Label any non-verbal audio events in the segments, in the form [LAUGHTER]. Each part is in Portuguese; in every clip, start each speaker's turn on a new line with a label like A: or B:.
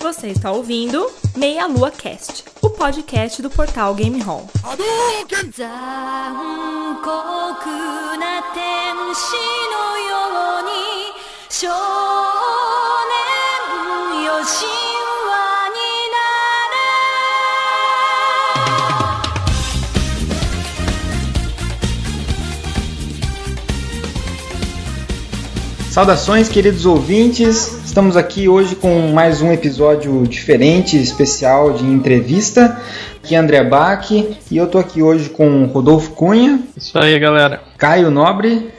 A: Você está ouvindo Meia Lua Cast, o podcast do portal Game
B: Home.
C: Saudações, queridos ouvintes. Estamos aqui hoje com mais um episódio diferente, especial de entrevista. Aqui é André Bach e eu tô aqui hoje com Rodolfo Cunha,
D: Isso aí, galera.
C: Caio Nobre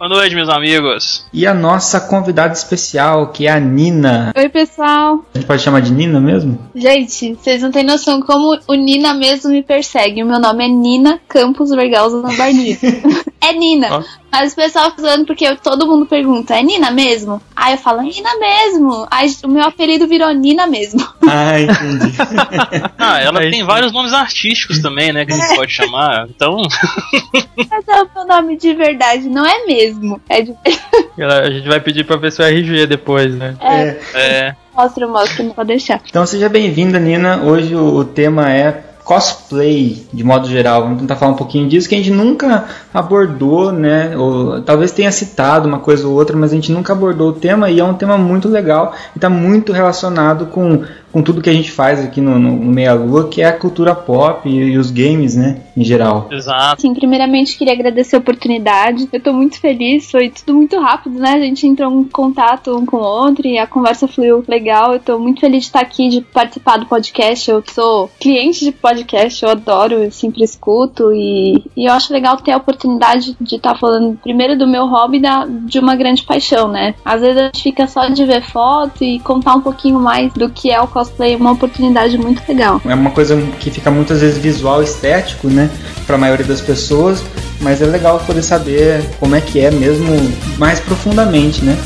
D: Boa noite, meus amigos.
C: e a nossa convidada especial, que é a Nina.
E: Oi, pessoal.
C: A gente pode chamar de Nina mesmo?
E: Gente, vocês não têm noção como o Nina mesmo me persegue. O meu nome é Nina Campos Vergalza Barniz. [LAUGHS] é Nina.
D: Ó.
E: Mas o pessoal fica zoando porque eu- todo mundo pergunta, é Nina mesmo? Aí eu falo, Nina mesmo. Aí o meu apelido virou Nina mesmo. [LAUGHS]
C: Ah, entendi. [LAUGHS]
D: Ah, ela
C: Aí
D: tem
C: sim.
D: vários nomes artísticos também, né? Que a gente pode chamar. Então, [LAUGHS]
E: Mas é o meu nome de verdade, não é mesmo. É de...
F: A gente vai pedir pra ver seu RG depois, né?
C: É,
D: é.
E: Mostra, mostra, não pode deixar.
C: Então seja bem-vinda, Nina. Hoje o, o tema é cosplay, de modo geral. Vamos tentar falar um pouquinho disso que a gente nunca abordou, né? Ou, talvez tenha citado uma coisa ou outra, mas a gente nunca abordou o tema e é um tema muito legal e está muito relacionado com, com tudo que a gente faz aqui no, no, Meia Lua, que é a cultura pop e, e os games, né? Em geral.
D: Exato.
E: Sim, primeiramente queria agradecer a oportunidade. Eu tô muito feliz, foi tudo muito rápido, né? A gente entrou em contato um com o outro e a conversa fluiu legal. Eu tô muito feliz de estar aqui, de participar do podcast. Eu sou cliente de podcast, eu adoro, eu sempre escuto e, e eu acho legal ter a oportunidade de estar falando primeiro do meu hobby da, de uma grande paixão, né? Às vezes a gente fica só de ver foto e contar um pouquinho mais do que é o cosplay, uma oportunidade muito legal.
C: É uma coisa que fica muitas vezes visual, estético, né? Para a maioria das pessoas, mas é legal poder saber como é que é mesmo mais profundamente, né?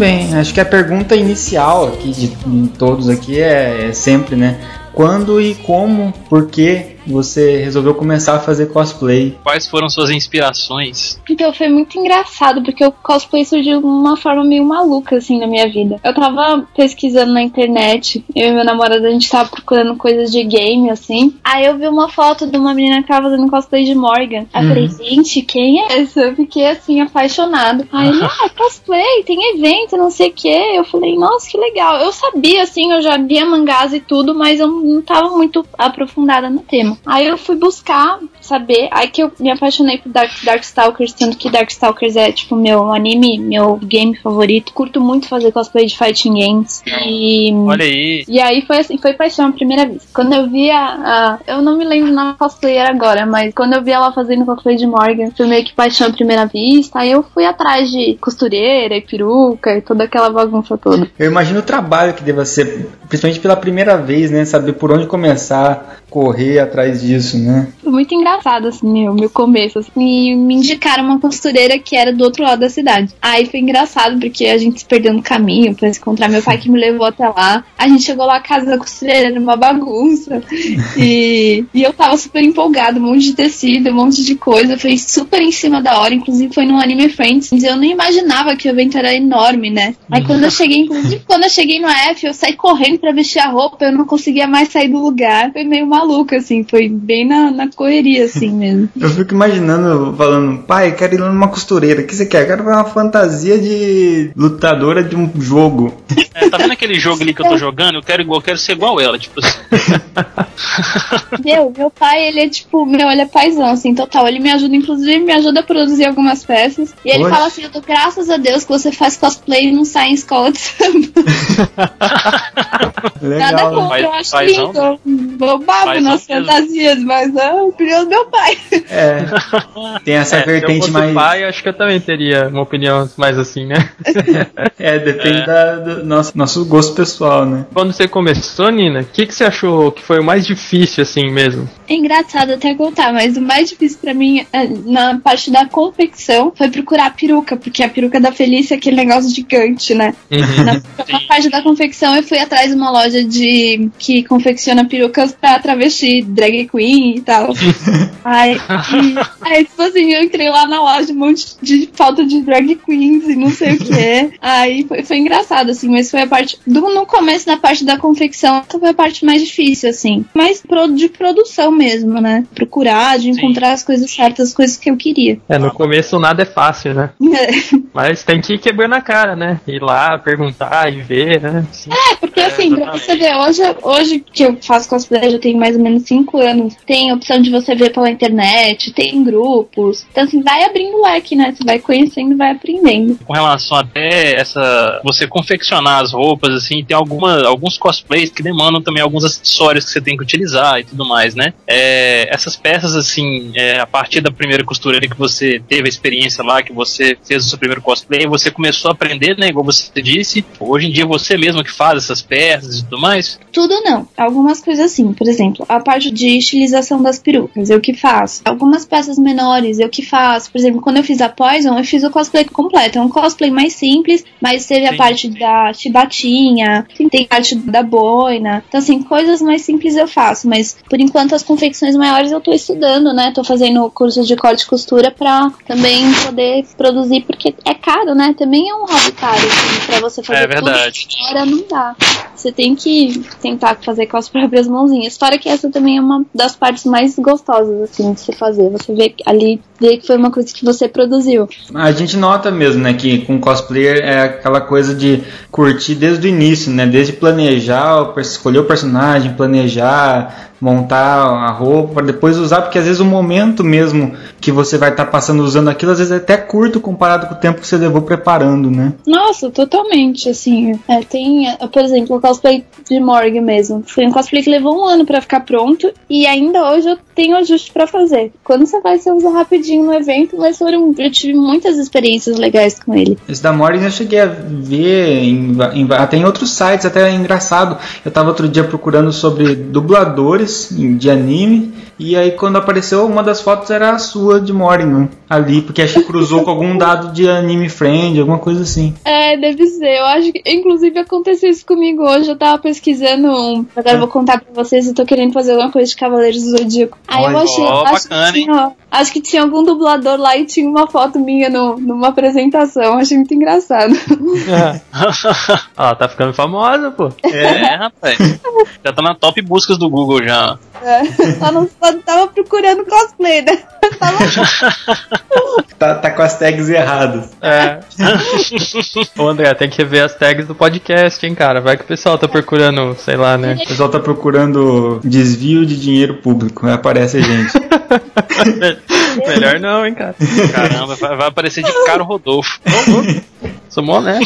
C: Bem, acho que a pergunta inicial aqui de de todos aqui é, é sempre, né? Quando e como, por que você resolveu começar a fazer cosplay?
D: Quais foram suas inspirações?
E: Então foi muito engraçado, porque o cosplay surgiu de uma forma meio maluca, assim, na minha vida. Eu tava pesquisando na internet, eu e meu namorado, a gente tava procurando coisas de game, assim. Aí eu vi uma foto de uma menina que tava fazendo cosplay de Morgan. Aí eu falei, gente, quem é essa? Eu fiquei, assim, apaixonado. Aí ele, ah, cosplay, tem evento, não sei o quê. Eu falei, nossa, que legal. Eu sabia, assim, eu já via mangás e tudo, mas eu não tava muito aprofundada no tema. Aí eu fui buscar saber, aí que eu me apaixonei por Dark, Darkstalkers, tanto que Darkstalkers é tipo meu anime, meu game favorito. Curto muito fazer cosplay de fighting games. E
D: Olha aí.
E: e aí foi assim, foi paixão à primeira vez. Quando eu vi a, a- eu não me lembro na cosplayer agora, mas quando eu vi ela fazendo cosplay de Morgan, foi meio que paixão à primeira vista. Aí eu fui atrás de costureira e peruca e toda aquela bagunça toda.
C: Eu imagino o trabalho que deva ser, principalmente pela primeira vez, né? Saber por onde começar, correr atrás disso, né?
E: Muito engraçado, assim, meu, meu começo. Assim, e me indicaram uma costureira que era do outro lado da cidade. Aí foi engraçado, porque a gente se perdeu no caminho pra encontrar. Meu pai que me levou até lá. A gente chegou lá, a casa da costureira era uma bagunça. E, e eu tava super empolgada, um monte de tecido, um monte de coisa. Foi super em cima da hora. Inclusive foi no Anime Friends. Eu nem imaginava que o evento era enorme, né? Aí quando eu cheguei, inclusive quando eu cheguei no F, eu saí correndo pra vestir a roupa. Eu não conseguia mais sair do lugar. Foi meio maluco, assim. Foi bem na, na correria, assim [LAUGHS] mesmo.
C: Eu fico imaginando, falando, pai, quero ir lá numa costureira. O que você quer? Eu quero ver uma fantasia de lutadora de um jogo. [LAUGHS]
D: É, tá vendo aquele jogo ali que eu tô jogando? Eu quero igual, eu quero ser igual ela, tipo assim. [LAUGHS]
E: Meu, meu pai, ele é tipo, meu, ele é paizão, assim, total. Ele me ajuda, inclusive, me ajuda a produzir algumas peças. E ele
C: Oxe.
E: fala assim: eu tô graças a Deus que você faz cosplay e não sai em escola de samba. Nada
C: Legal.
E: contra,
D: Pai-
E: eu acho
D: paizão.
E: lindo. Eu babo
D: Paizão
E: nas
D: mesmo.
E: fantasias, mas é a opinião do meu pai.
C: É. [LAUGHS] Tem essa
F: É, se eu
C: vertente
F: fosse
C: mais.
F: pai, acho que eu também teria uma opinião mais assim, né? [LAUGHS]
C: É, depende da- do nosso, nosso gosto pessoal, né?
F: Quando você começou, Nina, o que, que você achou que foi o mais difícil, assim mesmo?
E: É engraçado até contar, mas o mais difícil pra mim, é, na parte da confecção, foi procurar a peruca, porque a peruca da Felícia é aquele negócio gigante, né?
F: Uhum.
E: Na, na parte da confecção, eu fui atrás de uma loja de que confecciona perucas pra travesti, drag queen e tal. [LAUGHS] aí, e- aí, tipo assim, eu entrei lá na loja, um monte de foto de drag queens e não sei o que. Aí foi, foi engraçado, assim, mas foi a parte. Do, no começo da parte da confecção, essa foi a parte mais difícil, assim. Mais pro, de produção mesmo, né? Procurar, de encontrar as coisas certas, as coisas que eu queria.
F: É, no começo nada é fácil, né? [LAUGHS] Mas tem que ir quebrando a cara, né? Ir lá, perguntar e ver, né? Sim.
E: É, porque assim, pra você ver, hoje, hoje que eu faço cosplay, já tenho mais ou menos 5 anos, tem opção de você ver pela internet, tem grupos. Então, assim, vai abrindo o leque, né? Você vai conhecendo, vai aprendendo.
D: Com relação até essa. Você confeccionar as roupas, assim, tem alguma, alguns cosplays que demandam também alguns acessórios que você tem que utilizar e tudo mais, né? É, essas peças, assim, é, a partir da primeira costureira que você teve a experiência lá, que você fez o seu primeiro cosplay, você começou a aprender, né? Igual você disse. Hoje em dia você mesmo que faz essas peças e tudo mais.
E: Tudo não. Algumas coisas assim, por exemplo, a parte de estilização das perucas, eu que faço. Algumas peças menores, eu que faço. Por exemplo, quando eu fiz a Poison, eu fiz o cosplay completo. É um cosplay mais simples, mas teve a
D: Sim.
E: parte da chibatinha, tem parte da boina. Então, assim, coisas mais simples eu faço, mas por enquanto as confecções maiores eu tô estudando, né? Tô fazendo curso de corte e costura pra também poder produzir, porque é caro, né? Também é um hobby caro, assim, pra você fazer
D: É verdade.
E: tudo fora não dá. Você tem que tentar fazer com as [LAUGHS] próprias mãozinhas. Fora que essa também é uma das partes mais gostosas, assim, de se fazer. Você vê ali, vê que foi uma coisa que você produziu.
C: A gente nota mesmo, né, que com cosplayer é aquela coisa de curtir desde o início, né, desde planejar, escolher o personagem, planejar, montar a roupa para depois usar, porque às vezes o momento mesmo que você vai estar passando usando aquilo, às vezes é até curto comparado com o tempo que você levou preparando, né?
E: Nossa, totalmente, assim. É, tem, é, por exemplo, o cosplay de Morgue mesmo. Foi um cosplay que levou um ano pra ficar pronto e ainda hoje eu tenho ajuste pra fazer. Quando você vai, você usa rapidinho no evento, mas foram, eu tive muitas experiências legais com ele.
C: Esse da Morgan eu cheguei a ver em, em até em outros sites, até é engraçado. Eu tava outro dia procurando sobre dubladores de anime, e aí quando apareceu uma das fotos era a sua de Morgan ali, porque acho que cruzou com algum dado de anime friend, alguma coisa assim.
E: É, deve ser. Eu acho que, inclusive, aconteceu isso comigo hoje. Eu tava pesquisando um. Agora eu vou contar pra vocês. Eu tô querendo fazer alguma coisa de Cavaleiros do Zodíaco. Aí eu
C: Olha.
E: achei.
D: Ó,
E: acho,
D: bacana,
E: que tinha, acho que tinha algum dublador lá e tinha uma foto minha no, numa apresentação. Achei muito engraçado. [LAUGHS]
F: Ó, tá ficando famosa, pô.
D: É, rapaz. Já tá na top buscas do Google já.
E: É, só não só tava procurando cosplay, né? [LAUGHS] [LAUGHS]
C: Tá, tá com as tags erradas.
F: É. [LAUGHS] Ô, André, tem que rever as tags do podcast, hein, cara. Vai que o pessoal tá procurando, sei lá, né?
C: O pessoal tá procurando desvio de dinheiro público, aí aparece a gente. [LAUGHS]
F: Melhor não, hein, cara.
D: Caramba, vai, vai aparecer de caro Rodolfo. [LAUGHS]
F: Sou mó, né?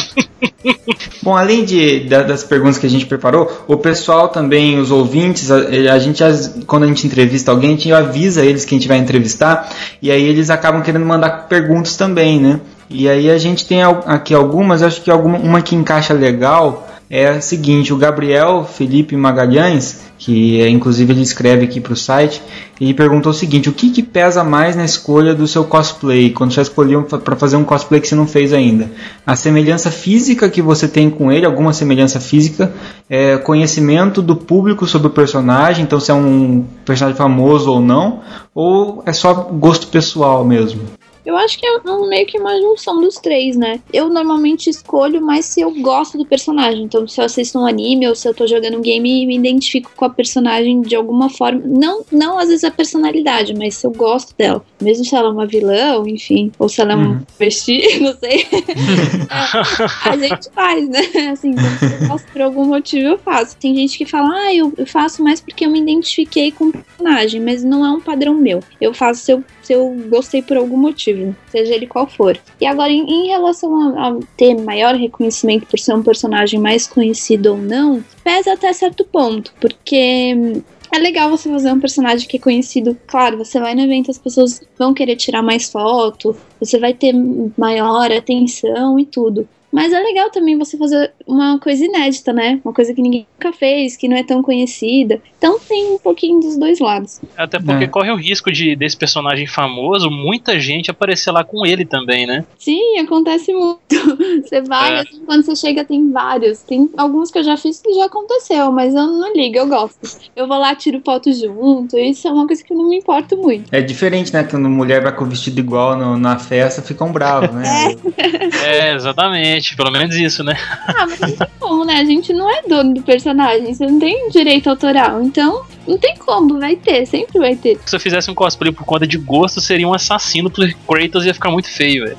F: [LAUGHS]
C: Bom, além de, da- das perguntas que a gente preparou, o pessoal também, os ouvintes, a, a gente, quando a gente entrevista alguém, a gente avisa eles que a gente vai entrevistar, e aí eles acabam querendo mandar perguntas também, né? E aí a gente tem aqui algumas, acho que alguma, uma que encaixa legal é a seguinte, o Gabriel Felipe Magalhães, que é, inclusive ele escreve aqui para o site, ele perguntou o seguinte, o que, que pesa mais na escolha do seu cosplay, quando você escolheu para fazer um cosplay que você não fez ainda? A semelhança física que você tem com ele, alguma semelhança física, é, conhecimento do público sobre o personagem, então se é um personagem famoso ou não, ou é só gosto pessoal mesmo?
E: Eu acho que é um- meio que uma junção dos três, né? Eu normalmente escolho mais se eu gosto do personagem. Então, se eu assisto um anime ou se eu tô jogando um game e me identifico com a personagem de alguma forma. Não, não às vezes a personalidade, mas se eu gosto dela. Mesmo se ela é uma vilã, ou enfim. Ou se ela é um
C: Uhum.
E: vestir, [LAUGHS] não sei. É, a gente faz, né? Assim, se eu gosto por algum motivo, eu faço. Tem gente que fala, ah, eu, eu faço mais porque eu me identifiquei com o personagem, mas não é um padrão meu. Eu faço se eu, se eu gostei por algum motivo, seja ele qual for. E agora, em, em relação a, a ter maior reconhecimento por ser um personagem mais conhecido ou não, pesa até certo ponto, porque hum, é legal você fazer um personagem que é conhecido. Claro, você vai no evento, as pessoas vão querer tirar mais foto, você vai ter maior atenção e tudo. Mas é legal também você fazer uma coisa inédita, né? Uma coisa que ninguém nunca fez, que não é tão conhecida. Então tem um pouquinho dos dois lados.
D: Até porque
C: É.
D: corre o risco de desse personagem famoso, muita gente aparecer lá com ele também, né?
E: Sim, acontece muito. [LAUGHS] Você vai,
D: É.
E: assim, quando você chega, tem vários. Tem alguns que eu já fiz que já aconteceu, mas eu não ligo, eu gosto. Eu vou lá, tiro foto junto. Isso é uma coisa que eu não me importo muito.
C: É diferente, né? Quando mulher vai com vestido igual no- na festa, ficam bravos, né? [LAUGHS]
D: É, exatamente. Pelo menos isso, né?
E: Ah, mas não tem como, né? A gente não é dono do personagem, você não tem direito autoral. Então, não tem como, vai ter, sempre vai ter.
D: Se eu fizesse um cosplay por conta de gosto, seria um assassino pro Kratos ia ficar muito feio, velho.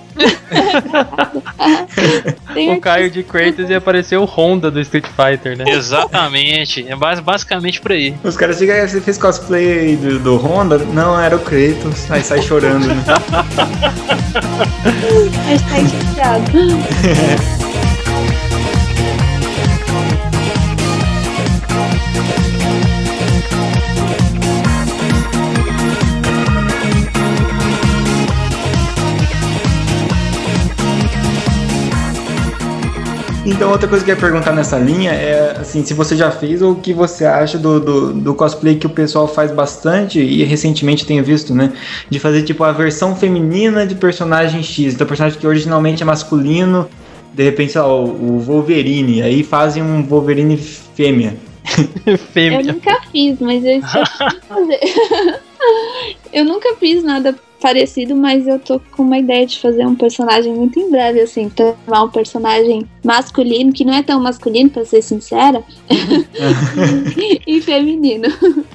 F: O Caio de Kratos ia aparecer o Honda do Street Fighter, né?
D: Exatamente. É bas- basicamente por aí.
C: Os caras chegam aí, você fez cosplay do, do Honda? Não, era o Kratos. Aí sai chorando, né? [LAUGHS]
E: Hashtag chateado. [LAUGHS]
C: Então, outra coisa que eu ia perguntar nessa linha é assim, se você já fez ou o que você acha do, do, do cosplay que o pessoal faz bastante e recentemente tenho visto, né? De fazer tipo a versão feminina de personagem X. Então, personagem que originalmente é masculino, de repente, lá, o, Wolverine. Aí fazem um Wolverine fêmea. [LAUGHS]
E: Eu
F: Fêmea.
E: nunca fiz, mas eu [LAUGHS] estou fazer. [LAUGHS] eu nunca fiz nada parecido, mas eu tô com uma ideia de fazer um personagem muito em breve, assim, transformar um personagem masculino, que não é tão masculino, pra ser sincera, [LAUGHS] e feminino.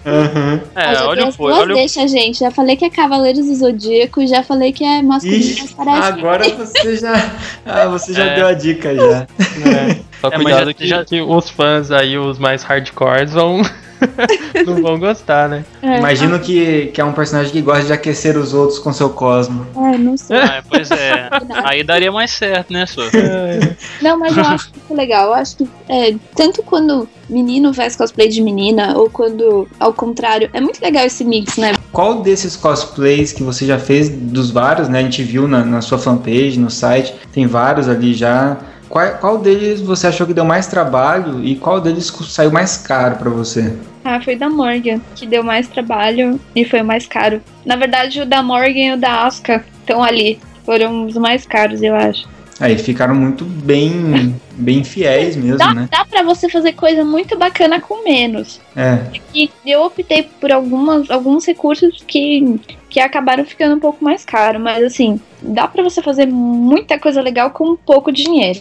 C: Aham.
D: É, olha o
E: duas
D: olha o
E: deixa, gente. Já falei que é Cavaleiros do Zodíaco, já falei que é masculino,
C: Ixi,
E: mas parece
C: agora você já, ah, você já
D: É.
C: deu a dica já.
F: É. Só
D: É,
F: cuidado
D: já-
F: que,
D: já-
F: que os fãs aí, os mais hardcores, vão. [LAUGHS] não vão gostar, né?
E: É,
C: Imagino que, que é um personagem que gosta de aquecer os outros com seu cosmo.
E: É, não sei.
D: Ah, pois é. Aí daria mais certo, né, Sô?
E: Não, mas eu acho muito legal. Eu acho que é, tanto quando menino faz cosplay de menina, ou quando ao contrário, é muito legal esse mix, né?
C: Qual desses cosplays que você já fez, dos vários, né? A gente viu na, na sua fanpage, no site, tem vários ali já. Qual, qual deles você achou que deu mais trabalho e qual deles saiu mais caro pra você?
E: Ah, foi da Morgan, que deu mais trabalho e foi o mais caro. Na verdade, o da Morgan e o da Asuka estão ali. Foram os mais caros, eu acho.
C: Aí ficaram muito bem, bem fiéis mesmo,
E: Dá,
C: né?
E: dá pra você fazer coisa muito bacana com menos.
C: É.
E: E eu optei por algumas, alguns recursos que, que acabaram ficando um pouco mais caros, mas assim, dá pra você fazer muita coisa legal com pouco dinheiro,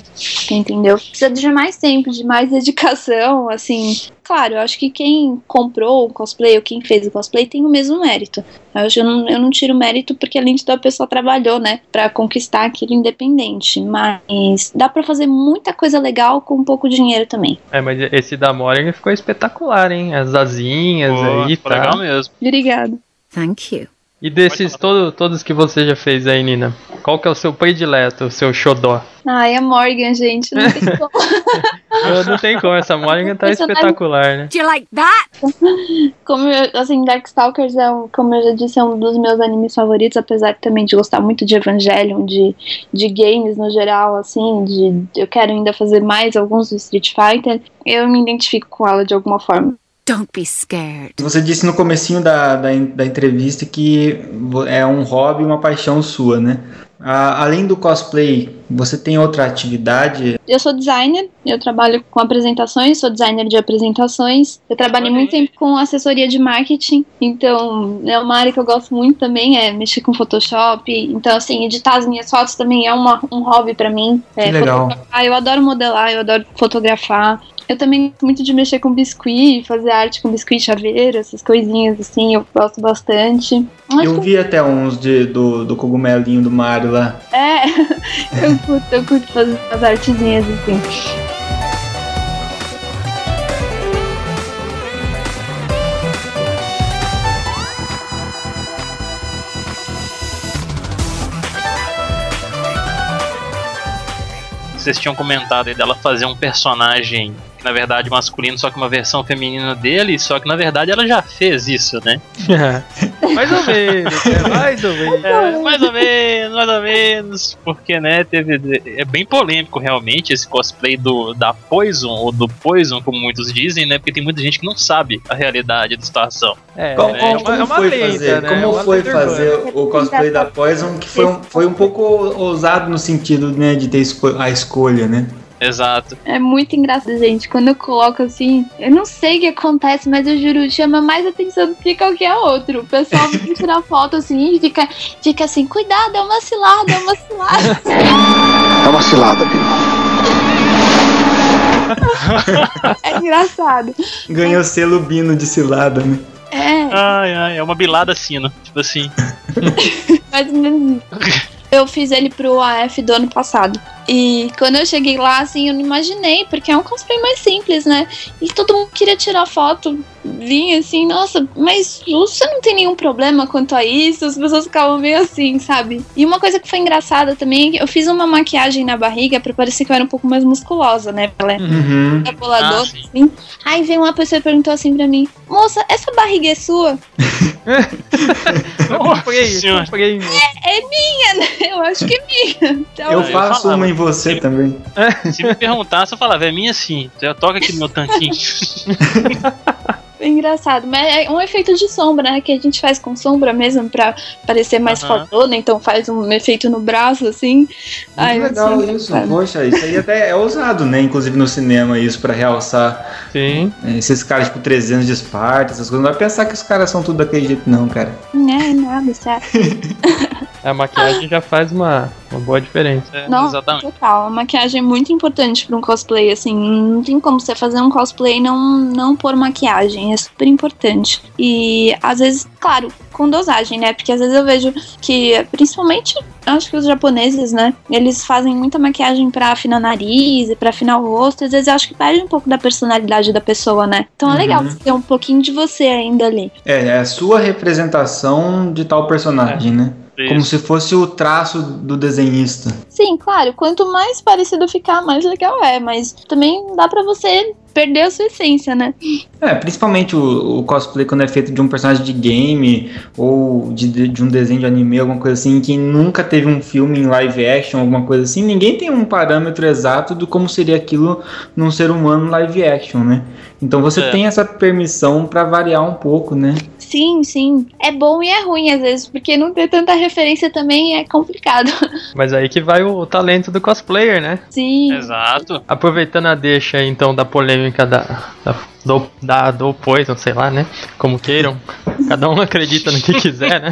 E: entendeu? Precisa de mais tempo, de mais [LAUGHS] dedicação, assim. Claro, eu acho que quem comprou o cosplay ou quem fez o cosplay tem o mesmo mérito. Eu, acho que eu, não, eu não tiro mérito porque além de tudo a pessoa trabalhou, né, Pra conquistar aquilo independente. Mas dá pra fazer muita coisa legal com pouco dinheiro também.
F: É, mas esse da Morgan ficou espetacular, hein? As asinhas
D: Pô,
F: aí,
D: ficou legal
F: tá?
D: mesmo.
E: Obrigada.
G: Thank you.
F: E desses todo, todos que você já fez aí, Nina, qual que é o seu predileto, o seu xodó?
E: Ai, a Morgan, gente, não tem como. [LAUGHS]
F: Eu não tem como, essa Morgan tá [LAUGHS] espetacular, né?
G: Do you like that? [LAUGHS]
E: Como eu, assim, Darkstalkers é um, como eu já disse, é um dos meus animes favoritos, apesar também de gostar muito de Evangelion, de, de games no geral, assim, de eu quero ainda fazer mais alguns do Street Fighter, eu me identifico com ela de alguma forma.
G: Don't be scared.
C: Você disse no comecinho da, da, da entrevista que é um hobby, uma paixão sua, né? A- além do cosplay, você tem outra atividade?
E: Eu sou designer, eu trabalho com apresentações, sou designer de apresentações. Eu trabalhei muito tempo com assessoria de marketing, então é uma área que eu gosto muito também, é mexer com Photoshop. Então, assim, editar as minhas fotos também é uma, um hobby pra mim. É,
C: Que legal.
E: eu adoro modelar, eu adoro fotografar. Eu também gosto muito de mexer com biscuit, fazer arte com biscuit chaveiro, essas coisinhas assim, eu gosto bastante. Acho
C: Eu vi até uns de, do, do cogumelinho do Mario lá.
E: é, [LAUGHS] eu curto, eu curto fazer as artezinhas assim.
D: Vocês tinham comentado aí dela fazer um personagem, que na verdade masculino, só que uma versão feminina dele, só que na verdade ela já fez isso, né? [LAUGHS]
F: Mais ou menos, é mais ou menos.
D: É, mais ou menos, mais ou menos, porque, né, teve, é bem polêmico realmente esse cosplay do, da Poison, ou do Poison, como muitos dizem, né, porque tem muita gente que não sabe a realidade da situação.
F: É,
C: Como,
F: é
C: como-
F: uma,
C: como
F: é uma
C: foi
F: lenda,
C: fazer,
F: né?
C: como
F: É uma
C: foi fazer o cosplay da Poison, que foi um, foi um pouco ousado no sentido né, de ter esco- a escolha, né?
D: Exato.
E: É muito engraçado, gente. Quando eu coloco assim, eu não sei o que acontece, mas eu juro, chama mais atenção do que qualquer outro. O pessoal vem [LAUGHS] tirar foto assim e fica, fica assim, cuidado, é uma cilada, é uma cilada.
H: É uma cilada, Bill. [LAUGHS]
E: É engraçado.
C: Ganhou selo Bino de cilada, né?
E: É,
D: Ai, ai, é uma bilada sino. Tipo assim. [LAUGHS]
E: mais ou menos isso. Eu fiz ele pro AF do ano passado. E quando eu cheguei lá, assim, eu não imaginei, porque é um cosplay mais simples, né? E todo mundo queria tirar foto. Vinha assim, nossa, mas você não tem nenhum problema quanto a isso? As pessoas ficavam meio assim, sabe? E uma coisa que foi engraçada também, eu fiz uma maquiagem na barriga pra parecer que eu era um pouco mais musculosa, né? Ela é
C: Uhum.
E: boladora,
D: Ah, sim.
E: assim. Aí veio uma pessoa e perguntou assim pra mim: Moça, essa barriga é sua? [LAUGHS] [LAUGHS]
F: Eu comprei,
D: senhora.
F: comprei.
E: É minha, né? Eu acho que é minha. Então,
C: Eu
D: eu
C: faço
D: falava.
C: uma em você também.
D: Se me perguntasse, eu falava, é minha sim. Já toca aqui no meu tanquinho. [LAUGHS]
E: É engraçado, mas é um efeito de sombra, né? Que a gente faz com sombra mesmo pra parecer mais
D: Aham.
E: fortuna, então faz um efeito no braço, assim. Ai,
C: Muito legal
E: assim,
C: isso. Poxa, isso aí até é ousado, né? Inclusive no cinema, isso pra realçar
F: Sim.
C: é, esses caras, tipo, 300 de Esparta, essas coisas. Não vai pensar que os caras são tudo daquele jeito, não, cara.
E: Não é nada, sério. [LAUGHS]
F: A maquiagem já faz uma, uma boa diferença.
D: É,
E: Não,
D: exatamente.
E: total. A maquiagem é muito importante pra um cosplay, assim. Não tem como você fazer um cosplay e não, não pôr maquiagem. É super importante. E às vezes, claro, com dosagem, né? Porque às vezes eu vejo que, principalmente, acho que os japoneses, né? Eles fazem muita maquiagem pra afinar o nariz e pra afinar o rosto. Às vezes eu acho que perde um pouco da personalidade da pessoa, né? Então é legal
C: Uhum.
E: você ter um pouquinho de você ainda ali.
C: É, é a sua representação de tal personagem, né? Como
D: Isso.
C: se fosse o traço do desenhista.
E: Sim, claro, quanto mais parecido ficar, mais legal é. Mas também dá pra você perder a sua essência, né?
C: É, principalmente o, o cosplay quando é feito de um personagem de game ou de, de, um desenho de anime, alguma coisa assim, que nunca teve um filme em live action, alguma coisa assim, ninguém tem um parâmetro exato do como seria aquilo num ser humano live action, né? Então você
D: É.
C: tem essa permissão pra variar um pouco, né?
E: Sim, sim. É bom e é ruim às vezes, porque não ter tanta referência também é complicado. [LAUGHS]
F: Mas aí que vai o talento do cosplayer, né?
E: Sim.
D: Exato.
F: Aproveitando a deixa então da polêmica da, da, do, da, do Poison, sei lá, né? Como queiram. Cada um [LAUGHS] acredita no que quiser, né?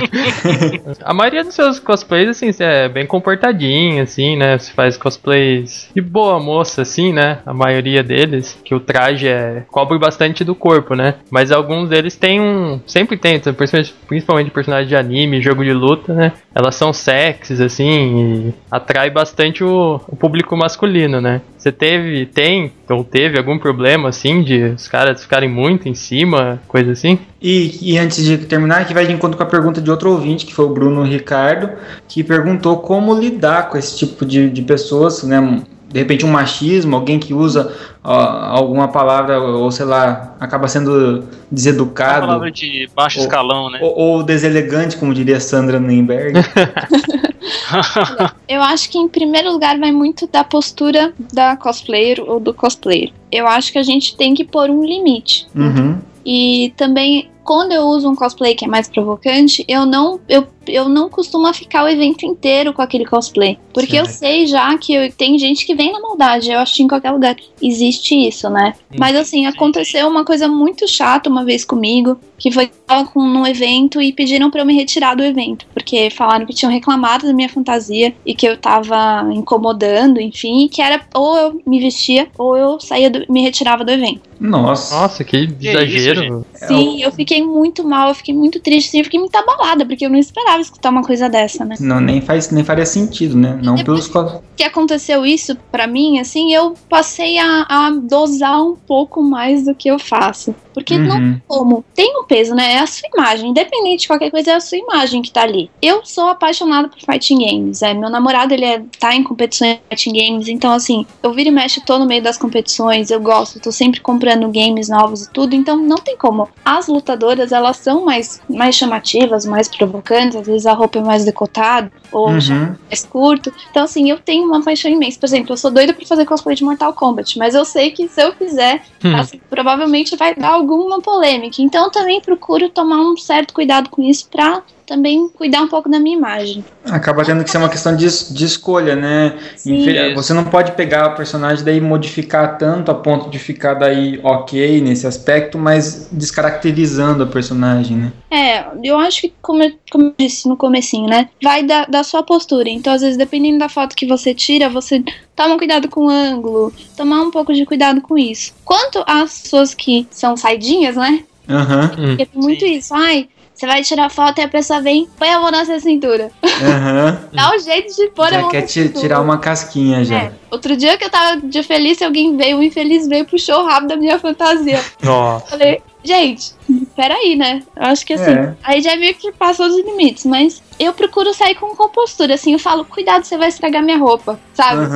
F: [LAUGHS] a maioria dos seus cosplays, assim, é bem comportadinho, assim, né? Você faz cosplays de boa moça, assim, né? A maioria deles, que o traje é cobre bastante do corpo, né? Mas alguns deles têm um. Sempre tem, principalmente- principalmente personagens de anime, jogo de luta, né? Elas são sexys, assim, e atrai bastante o, o público masculino, né? Você teve, tem, ou teve algum problema, assim, de os caras ficarem muito em cima, coisa assim?
C: E, e antes de terminar, que vai de encontro com a pergunta de outro ouvinte, que foi o Bruno Ricardo, que perguntou como lidar com esse tipo de, de pessoas, né? De repente um machismo, alguém que usa ó, alguma palavra, ou sei lá, acaba sendo
D: Uma
C: deseducado,
D: palavra de baixo
C: Ou-
D: escalão, né?
C: ou, ou deselegante, como diria Sandra Nemberg. [LAUGHS] [LAUGHS]
E: Eu acho que em primeiro lugar vai muito da postura da cosplayer ou do cosplayer. Eu acho que a gente tem que pôr um limite.
C: Uhum.
E: E também, quando eu uso um cosplay que é mais provocante, eu não, eu, eu não costumo ficar o evento inteiro com aquele cosplay. Porque eu sei já que eu- tem gente que vem na maldade. Eu acho que em qualquer lugar existe isso, né? Mas assim, aconteceu uma coisa muito chata uma vez comigo, que foi que eu tava com, num evento e pediram pra eu me retirar do evento, porque falaram que tinham reclamado da minha fantasia e que eu tava incomodando, enfim, e que era ou eu me vestia ou eu saía do- me retirava do evento.
C: Nossa.
F: Nossa, que exagero.
E: Sim, eu fiquei muito mal, eu fiquei muito triste, assim, eu fiquei muito abalada, porque eu não esperava escutar uma coisa dessa, né?
C: Não, nem, faz, nem faria sentido, né? Não pelos
E: que aconteceu isso pra mim, assim, eu passei a, a dosar um pouco mais do que eu faço. Porque não
C: Uhum.
E: como. Tem um peso, né? É a sua imagem. Independente de qualquer coisa, é a sua imagem que tá ali. eu sou apaixonada por fighting games. É, meu namorado, ele é, tá em competições de fighting games, então assim, eu viro e mexo, tô no meio das competições, eu gosto, tô sempre comprando games novos e tudo, então não tem como. As lutadoras, elas são mais, mais chamativas, mais provocantes, às vezes a roupa é mais decotada, ou
C: Uhum.
E: é mais curto. Então assim, eu tenho uma paixão imensa. Por exemplo, eu sou doida pra fazer cosplay de Mortal Kombat, mas eu sei que se eu fizer,
F: Hum.
E: assim, provavelmente vai dar alguma polêmica. Então eu também procuro tomar um certo cuidado com isso pra também cuidar um pouco da minha imagem.
C: Acaba tendo que ser uma questão de, de escolha, né?
E: Sim.
C: Você não pode pegar o personagem daí e modificar tanto a ponto de ficar daí ok nesse aspecto, mas descaracterizando a personagem, né?
E: É, eu acho que, como eu, como eu disse no comecinho, né? Vai da, da sua postura. Então, às vezes, dependendo da foto que você tira, você toma cuidado com o ângulo, tomar um pouco de cuidado com isso. Quanto às pessoas que são saidinhas, né?
C: Aham,
F: Hum.
E: Porque tem muito isso. Ai, você vai tirar foto e a pessoa vem, põe a mão na sua cintura.
C: aham. [LAUGHS]
E: Dá um jeito de pôr a
C: Já
E: mão
C: quer
E: na cintura.
C: tirar uma casquinha já.
E: É. Outro dia que eu tava de feliz, alguém veio, um infeliz veio, puxou o rabo da minha fantasia.
F: Nossa.
E: Falei, gente, peraí, né? Eu acho que assim,
C: É.
E: aí já meio que passou dos limites, mas eu procuro sair com compostura, assim, eu falo, cuidado, você vai estragar minha roupa, sabe?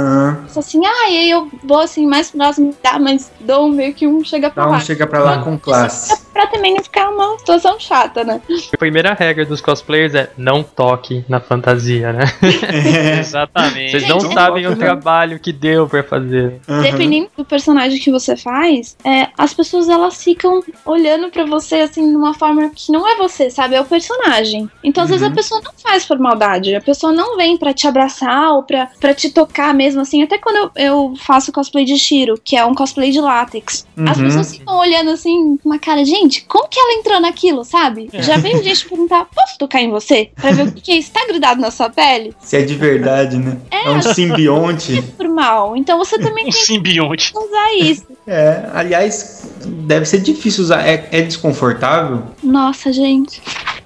E: Só assim, ah, e aí eu vou assim, mais próximo, tá, mas dou meio que um chega pra
C: Dá um
E: lá.
C: chega pra lá com classe.
E: Pra também não ficar uma situação chata, né?
F: A primeira regra dos cosplayers é não toque na fantasia, né? [LAUGHS] [LAUGHS]
D: Exatamente.
F: Vocês não
E: Gente,
F: sabem o
C: não.
F: trabalho que deu pra fazer.
C: Aham.
E: Dependendo do personagem que você faz, é, as pessoas elas ficam olhando pra você assim de uma forma que não é você, sabe? É o personagem. Então às vezes a
C: Uhum.
E: pessoa não faz por maldade, a pessoa não vem pra te abraçar ou pra, pra te tocar mesmo assim. Até quando eu, eu faço cosplay de Shiro, que é um cosplay de látex, as
C: Uhum.
E: pessoas ficam olhando assim com uma cara, gente, como que ela entrou naquilo, sabe? Já veio gente perguntar, posso tocar em você? Pra ver o que é isso, tá grudado na sua pele?
C: Se é de verdade, né? É, um simbionte.
E: Por mal. Então você [LAUGHS] também
D: Um
E: tem
D: simbionte.
E: que usar isso.
C: É, aliás, deve ser difícil usar. É, é desconfortável
E: Nossa, gente.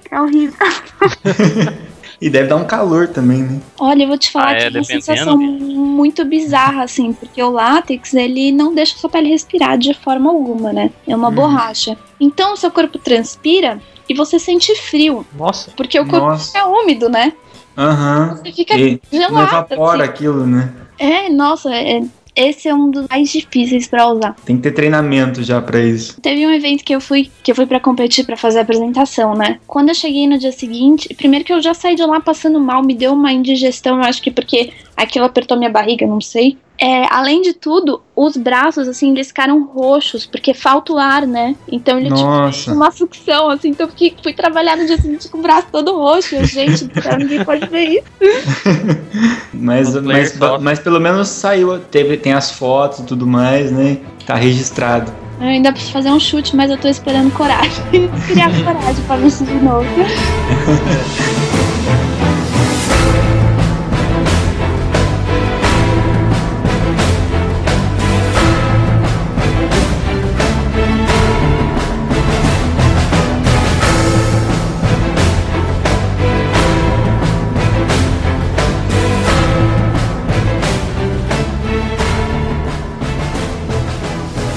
E: É horrível. [LAUGHS]
C: e deve dar um calor também, né?
E: Olha, eu vou te falar
D: Ah, é,
E: que é uma sensação muito bizarra, assim, porque o látex, ele não deixa a sua pele respirar de forma alguma, né? É uma
C: Uhum.
E: borracha. Então, o seu corpo transpira e você sente frio,
F: Nossa.
E: porque o corpo
C: Nossa.
E: fica úmido, né?
C: Aham.
E: Você fica
C: E não
E: gelado.
C: evapora
E: assim.
C: aquilo, né?
E: É, nossa, é- esse é um dos mais difíceis pra usar.
C: Tem que ter treinamento já pra isso.
E: Teve um evento que eu fui, que eu fui para competir pra fazer a apresentação, né? Quando eu cheguei no dia seguinte, primeiro que eu já saí de lá passando mal, me deu uma indigestão, eu acho que porque aquilo apertou minha barriga, não sei. É, além de tudo, os braços, assim, eles ficaram roxos, porque falta o ar, né? Então ele tinha
C: Nossa.
E: uma sucção, assim, então fiquei, fui trabalhar no dia seguinte com o braço todo roxo. Eu, Gente, [LAUGHS] do céu, ninguém pode ver isso. [LAUGHS]
C: Mas, mas, mas pelo menos saiu, teve, tem as fotos e tudo mais, né? Tá registrado.
E: Eu ainda preciso fazer um chute, mas eu tô esperando coragem. [LAUGHS] Criar coragem pra ver isso de novo.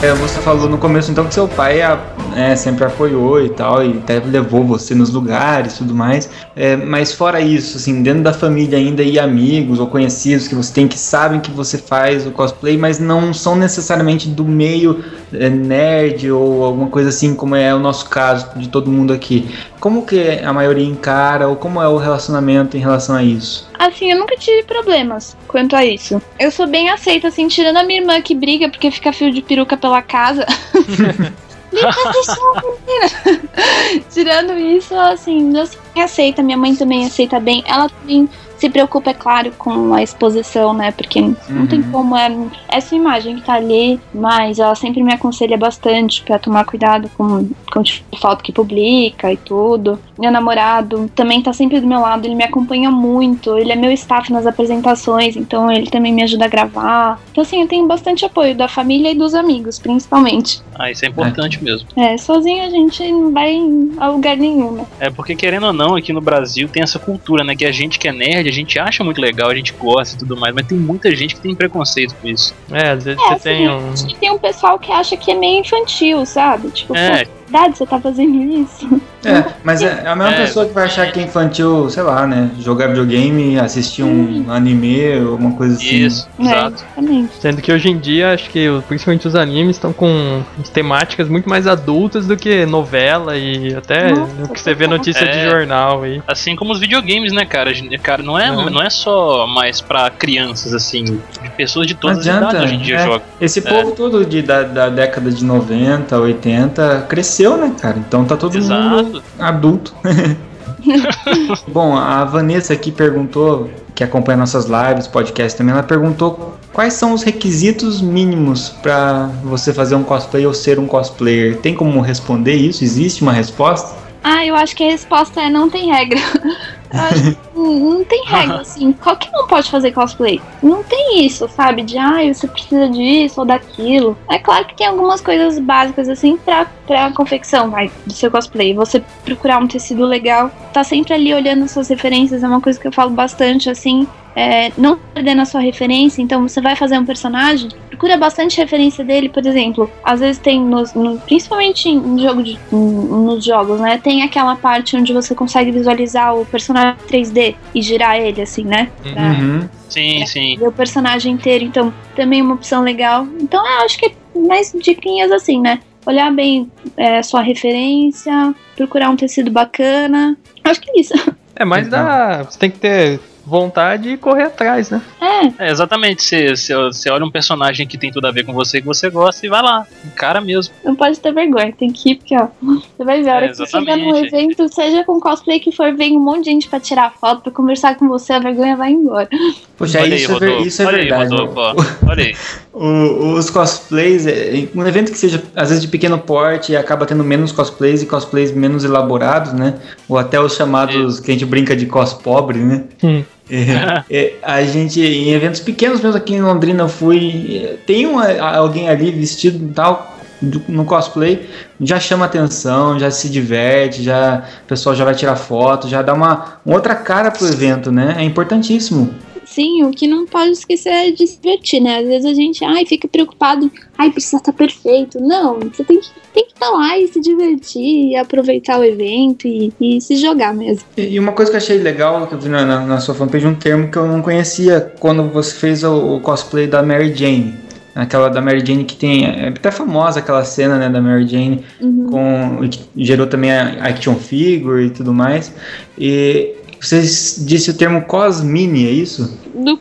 C: É, você falou no começo então que seu pai a- é, sempre apoiou e tal, e até levou você nos lugares e tudo mais. É, mas fora isso, assim, dentro da família ainda e amigos ou conhecidos que você tem que sabem que você faz o cosplay, mas não são necessariamente do meio é, nerd ou alguma coisa assim, como é o nosso caso de todo mundo aqui. Como que a maioria encara ou como é o relacionamento em relação a isso?
E: Assim, eu nunca tive problemas quanto a isso. Eu sou bem aceita, assim, tirando a minha irmã que briga porque fica fio de peruca pela casa. [LAUGHS] [LAUGHS] Tirando isso, assim, bem aceita. Minha mãe também aceita bem. Ela também se preocupa, é claro, com a exposição, né? Porque não tem
C: Uhum.
E: como. É essa imagem que tá ali, mas ela sempre me aconselha bastante pra tomar cuidado com, com o tipo foto que publica e tudo. Meu namorado também tá sempre do meu lado, ele me acompanha muito. Ele é meu staff nas apresentações, então ele também me ajuda a gravar. Então, assim, eu tenho bastante apoio da família e dos amigos, principalmente.
D: Ah, isso é importante mesmo.
E: É, sozinho a gente não vai a lugar nenhum, né?
D: É porque, querendo ou não, aqui no Brasil tem essa cultura, né? Que a gente que é nerd, a gente acha muito legal, a gente gosta e tudo mais, mas tem muita gente que tem preconceito com isso.
F: É, às vezes
E: É,
F: você
E: assim,
F: tem um.
E: acho que tem um pessoal que acha que é meio infantil, sabe? Tipo,
D: É.
E: verdade, você tá fazendo isso?
C: É, mas é a mesma
D: É.
C: pessoa que vai achar que é infantil, sei lá, né? Jogar videogame, assistir um anime, alguma coisa assim.
D: Isso,
E: É,
D: exato.
E: exatamente.
F: Sendo que hoje em dia, acho que principalmente os animes estão com temáticas muito mais adultas do que novela e até
E: Nossa,
F: o que você vê
E: total.
F: notícia de
D: É.
F: jornal aí.
D: Assim como os videogames, né, cara? Cara, não é,
F: Uhum.
D: não é só mais pra crianças, assim, de pessoas de
C: Não
D: todas as
C: adianta.
D: idades hoje em dia
C: é.
D: jogam.
C: Esse povo todo de, da, da década de 90, 80, cresceu, né, cara? Então tá todo mundo
D: Exato.
C: adulto. [LAUGHS] Bom, a Vanessa aqui perguntou, que acompanha nossas lives, podcast também, ela perguntou quais são os requisitos mínimos pra você fazer um cosplay ou ser um cosplayer. Tem como responder isso? Existe uma resposta?
E: Ah, eu acho que a resposta é não tem regra. [LAUGHS] Acho [LAUGHS] que não tem regra, assim. Qualquer um pode fazer cosplay. Não tem isso, sabe? De, ah, você precisa disso ou daquilo. É claro que tem algumas coisas básicas, assim, pra, pra confecção, vai, do seu cosplay. Você procurar um tecido legal, tá sempre ali olhando suas referências, é uma coisa que eu falo bastante, assim. É, não perdendo a sua referência, então você vai fazer um personagem, procura bastante referência dele, por exemplo, às vezes tem nos, no- principalmente em jogo de, nos jogos, né? Tem aquela parte onde você consegue visualizar o personagem 3D e girar ele, assim, né? Pra
C: Uhum.
D: Sim, sim.
E: ver o personagem inteiro, então também é uma opção legal. Então eu acho que é mais diquinhas assim, né? Olhar bem é, sua referência, procurar um tecido bacana. Acho que é isso.
F: É mais
C: Então.
F: da. Você tem que ter vontade e correr atrás, né?
E: É,
D: É, exatamente. Você, você, você olha um personagem que tem tudo a ver com você, que você gosta, e vai lá. Encara mesmo.
E: não pode ter vergonha, tem que ir, porque ó, [LAUGHS] você vai ver, a hora
D: É,
E: que você chegar num
D: exatamente.
E: evento, seja com cosplay que for, vem um monte de gente pra tirar foto, pra conversar com você, a vergonha vai embora.
C: Poxa,
D: olha
C: isso,
D: aí,
C: é, isso é
D: olha
C: verdade.
D: aí, Rodolfo. ó. Olha aí.
C: O- os cosplays, é, um evento que seja às vezes de pequeno porte e acaba tendo menos cosplays e cosplays menos elaborados, né? Ou até os chamados que a gente brinca de cos pobre, né?
F: Hum.
C: É, é, a gente, em eventos pequenos mesmo aqui em Londrina, eu fui. é, Tem um, alguém ali vestido e tal, do- no cosplay, já chama atenção, já se diverte, já, o pessoal já vai tirar foto, já dá uma, uma outra cara pro evento, né? É importantíssimo.
E: Sim, o que não pode esquecer é de se divertir, né? Às vezes a gente, ai, fica preocupado, ai, precisa estar perfeito. Não, você tem que tem que estar lá e se divertir, e aproveitar o evento e, e se jogar mesmo.
C: E e uma coisa que eu achei legal, que eu vi na, na, na sua fanpage, um termo que eu não conhecia quando você fez o, o cosplay da Mary Jane. Aquela da Mary Jane que tem. É até famosa aquela cena né, da Mary Jane,
E: Uhum.
C: com, gerou também a action figure e tudo mais. E você disse o termo cosmini, é isso?
E: Do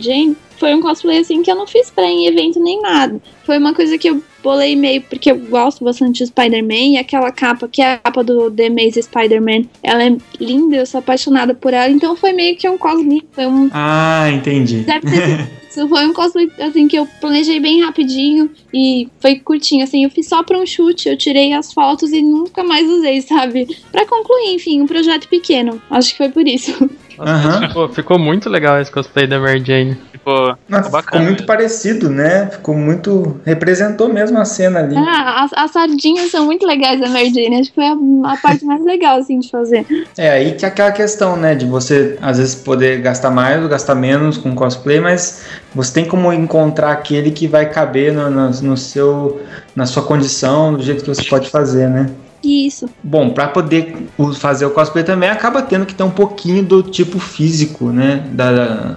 E: Jane, foi um cosplay assim que eu não fiz pra em evento nem nada. Foi uma coisa que eu bolei meio porque eu gosto bastante de Spider-Man e aquela capa, que é a capa do The Amazing Spider-Man, ela é linda, eu sou apaixonada por ela, então foi meio que um cosplay, foi um
C: Ah, entendi.
E: Deve ter [LAUGHS] isso. Foi um cosplay assim que eu planejei bem rapidinho e foi curtinho. Assim, eu fiz só pra um chute, eu tirei as fotos e nunca mais usei, sabe? Pra concluir, enfim, um projeto pequeno. Acho que foi por isso. [LAUGHS]
F: Nossa,
C: Aham.
F: ficou, ficou muito legal esse cosplay da Mary Jane.
D: Ficou,
C: Nossa,
D: ficou
C: muito
D: mesmo.
C: parecido, né? Ficou muito. Representou mesmo a cena ali.
E: Ah, as, as sardinhas são muito legais da Mary Jane. Acho que foi a, a parte mais legal, assim, de fazer.
C: É aí que é aquela questão, né? De você às vezes poder gastar mais ou gastar menos com cosplay, mas você tem como encontrar aquele que vai caber no, no, no seu, na sua condição, do jeito que você pode fazer, né?
E: Isso.
C: Bom, para poder fazer o cosplay também acaba tendo que ter um pouquinho do tipo físico, né? Da, da-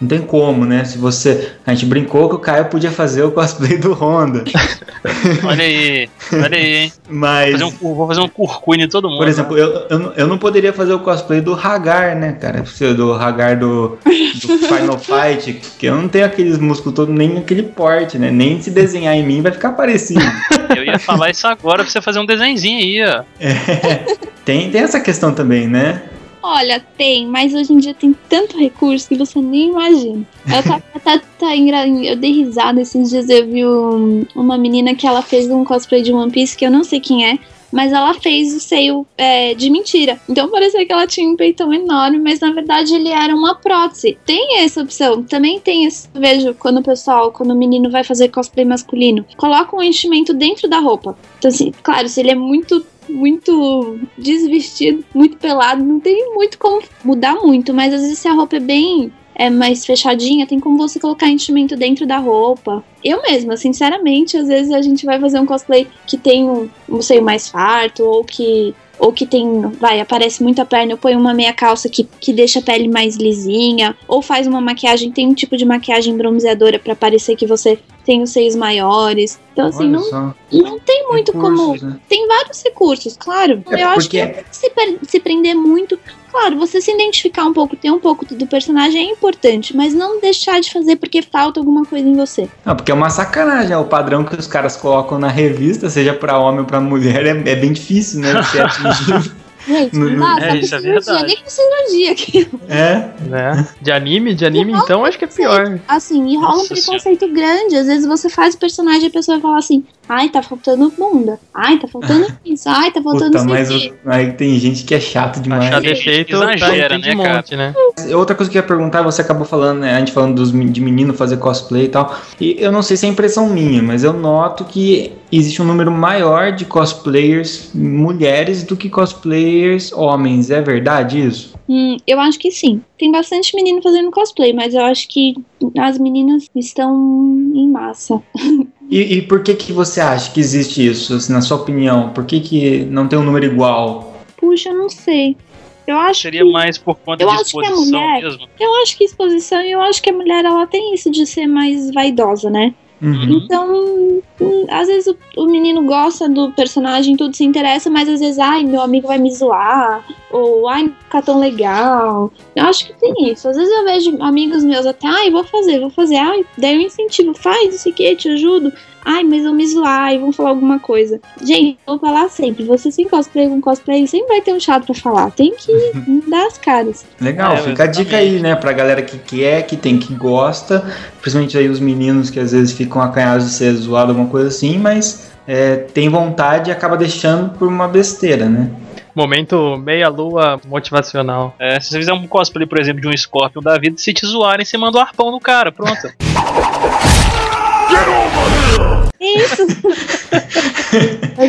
C: não tem como, né? Se você. A gente brincou que o Caio podia fazer o cosplay do Honda. [LAUGHS]
D: Olha aí, olha aí, hein?
C: Mas.
D: Fazer um, vou fazer um curcune em todo mundo.
C: Por exemplo, eu, eu, não- eu não poderia fazer o cosplay do Hagar, né, cara? Do Hagar do, do Final [LAUGHS] Fight, porque eu não tenho aqueles músculos todos, nem aquele porte, né? Nem se desenhar em mim vai ficar parecido. [LAUGHS]
D: Eu ia falar isso agora pra você fazer um desenhozinho aí, ó.
C: tem, tem essa questão também, né?
E: Olha, tem, mas hoje em dia tem tanto recurso que você nem imagina. Eu, tá, tá, tá engra- eu dei risada esses dias, eu vi um- uma menina que ela fez um cosplay de One Piece, que eu não sei quem é, mas ela fez o seio é, de mentira. Então parecia que ela tinha um peitão enorme, mas na verdade ele era uma prótese. Tem essa opção, também tem. Eu vejo quando o pessoal, quando o menino vai fazer cosplay masculino, coloca um enchimento dentro da roupa. Então, assim, claro, se ele é muito muito desvestido, muito pelado, não tem muito como mudar muito, mas às vezes se a roupa é bem é mais fechadinha, tem como você colocar enchimento dentro da roupa. Eu mesma, sinceramente, às vezes a gente vai fazer um cosplay que tem um, seio mais farto ou que ou que tem, vai, aparece muita perna, eu ponho uma meia calça que, que deixa a pele mais lisinha, ou faz uma maquiagem, tem um tipo de maquiagem bronzeadora para parecer que você tem os seios maiores. Então, assim, não,
C: só.
E: não tem muito
C: Recursos,
E: como.
C: né?
E: Tem vários recursos, claro.
C: É
E: eu acho que se, per- se prender muito. Claro, você se identificar um pouco, ter um pouco do personagem é importante, mas não deixar de fazer porque falta alguma coisa em você.
C: Não, porque é uma sacanagem, é o padrão que os caras colocam na revista, seja pra homem ou pra mulher, é, é bem difícil, né? de ser [LAUGHS] atingido.
E: Gente,
C: Não-
E: não
C: não-
E: dá,
D: é,
E: só
D: isso é
E: com cirurgia,
D: verdade.
E: nem cirurgia aqui.
C: é,
F: Né? De anime? De anime, então acho que é pior.
E: Assim, e rola um
D: Nossa
E: preconceito grande. Às vezes você faz o personagem e a pessoa vai falar assim: ai, tá faltando bunda. Ai, tá faltando [LAUGHS] isso. Ai, tá faltando
C: puta,
E: isso
C: mas o- aí tem gente que é chato demais.
F: Achar defeito
D: exagera,
F: tá, de
D: né, cara?
F: monte, né?
C: Outra coisa que eu ia perguntar, você acabou falando, né? A gente falando dos, de menino fazer cosplay e tal. E eu não sei se é impressão minha, mas eu noto que existe um número maior de cosplayers mulheres do que cosplayers homens. É verdade isso?
E: Hum, eu acho que sim. Tem bastante menino fazendo cosplay, mas eu acho que as meninas estão em massa. [LAUGHS]
C: E, e por que que você acha que existe isso, assim, na sua opinião? Por que que não tem um número igual?
E: Puxa, eu não sei. Eu acho
D: Seria
E: que,
D: mais por conta
E: Eu
D: de
E: acho que a
D: exposição
E: mulher-
D: mesmo.
E: eu acho que exposição e eu acho que a mulher ela tem isso de ser mais vaidosa, né?
C: Uhum.
E: Então, hum, às vezes o, o menino gosta do personagem, tudo se interessa, mas às vezes, ai, meu amigo vai me zoar, ou ai, não fica tão legal. Eu acho que tem isso. Às vezes eu vejo amigos meus até, ai, vou fazer, vou fazer, ai, daí eu incentivo, faz isso aqui, te ajudo. Ai, mas vão me zoar, ai, vão falar alguma coisa. Gente, eu vou falar sempre, você sem cosplay com cosplay, sempre vai ter um chato pra falar. Tem que [LAUGHS] dar as caras.
C: Legal,
D: É,
C: fica a dica aí, né, pra galera que quer, que tem, que gosta, principalmente aí os meninos que às vezes ficam acanhados de ser zoado, alguma coisa assim, mas é, tem vontade e acaba deixando por uma besteira, né?
F: Momento meia-lua motivacional.
D: É, se você fizer um cosplay, por exemplo, de um Scorpion da vida, se te zoarem, você manda o arpão no cara, pronto.
E: Isso! [LAUGHS] [LAUGHS] Ai, gente, [LAUGHS]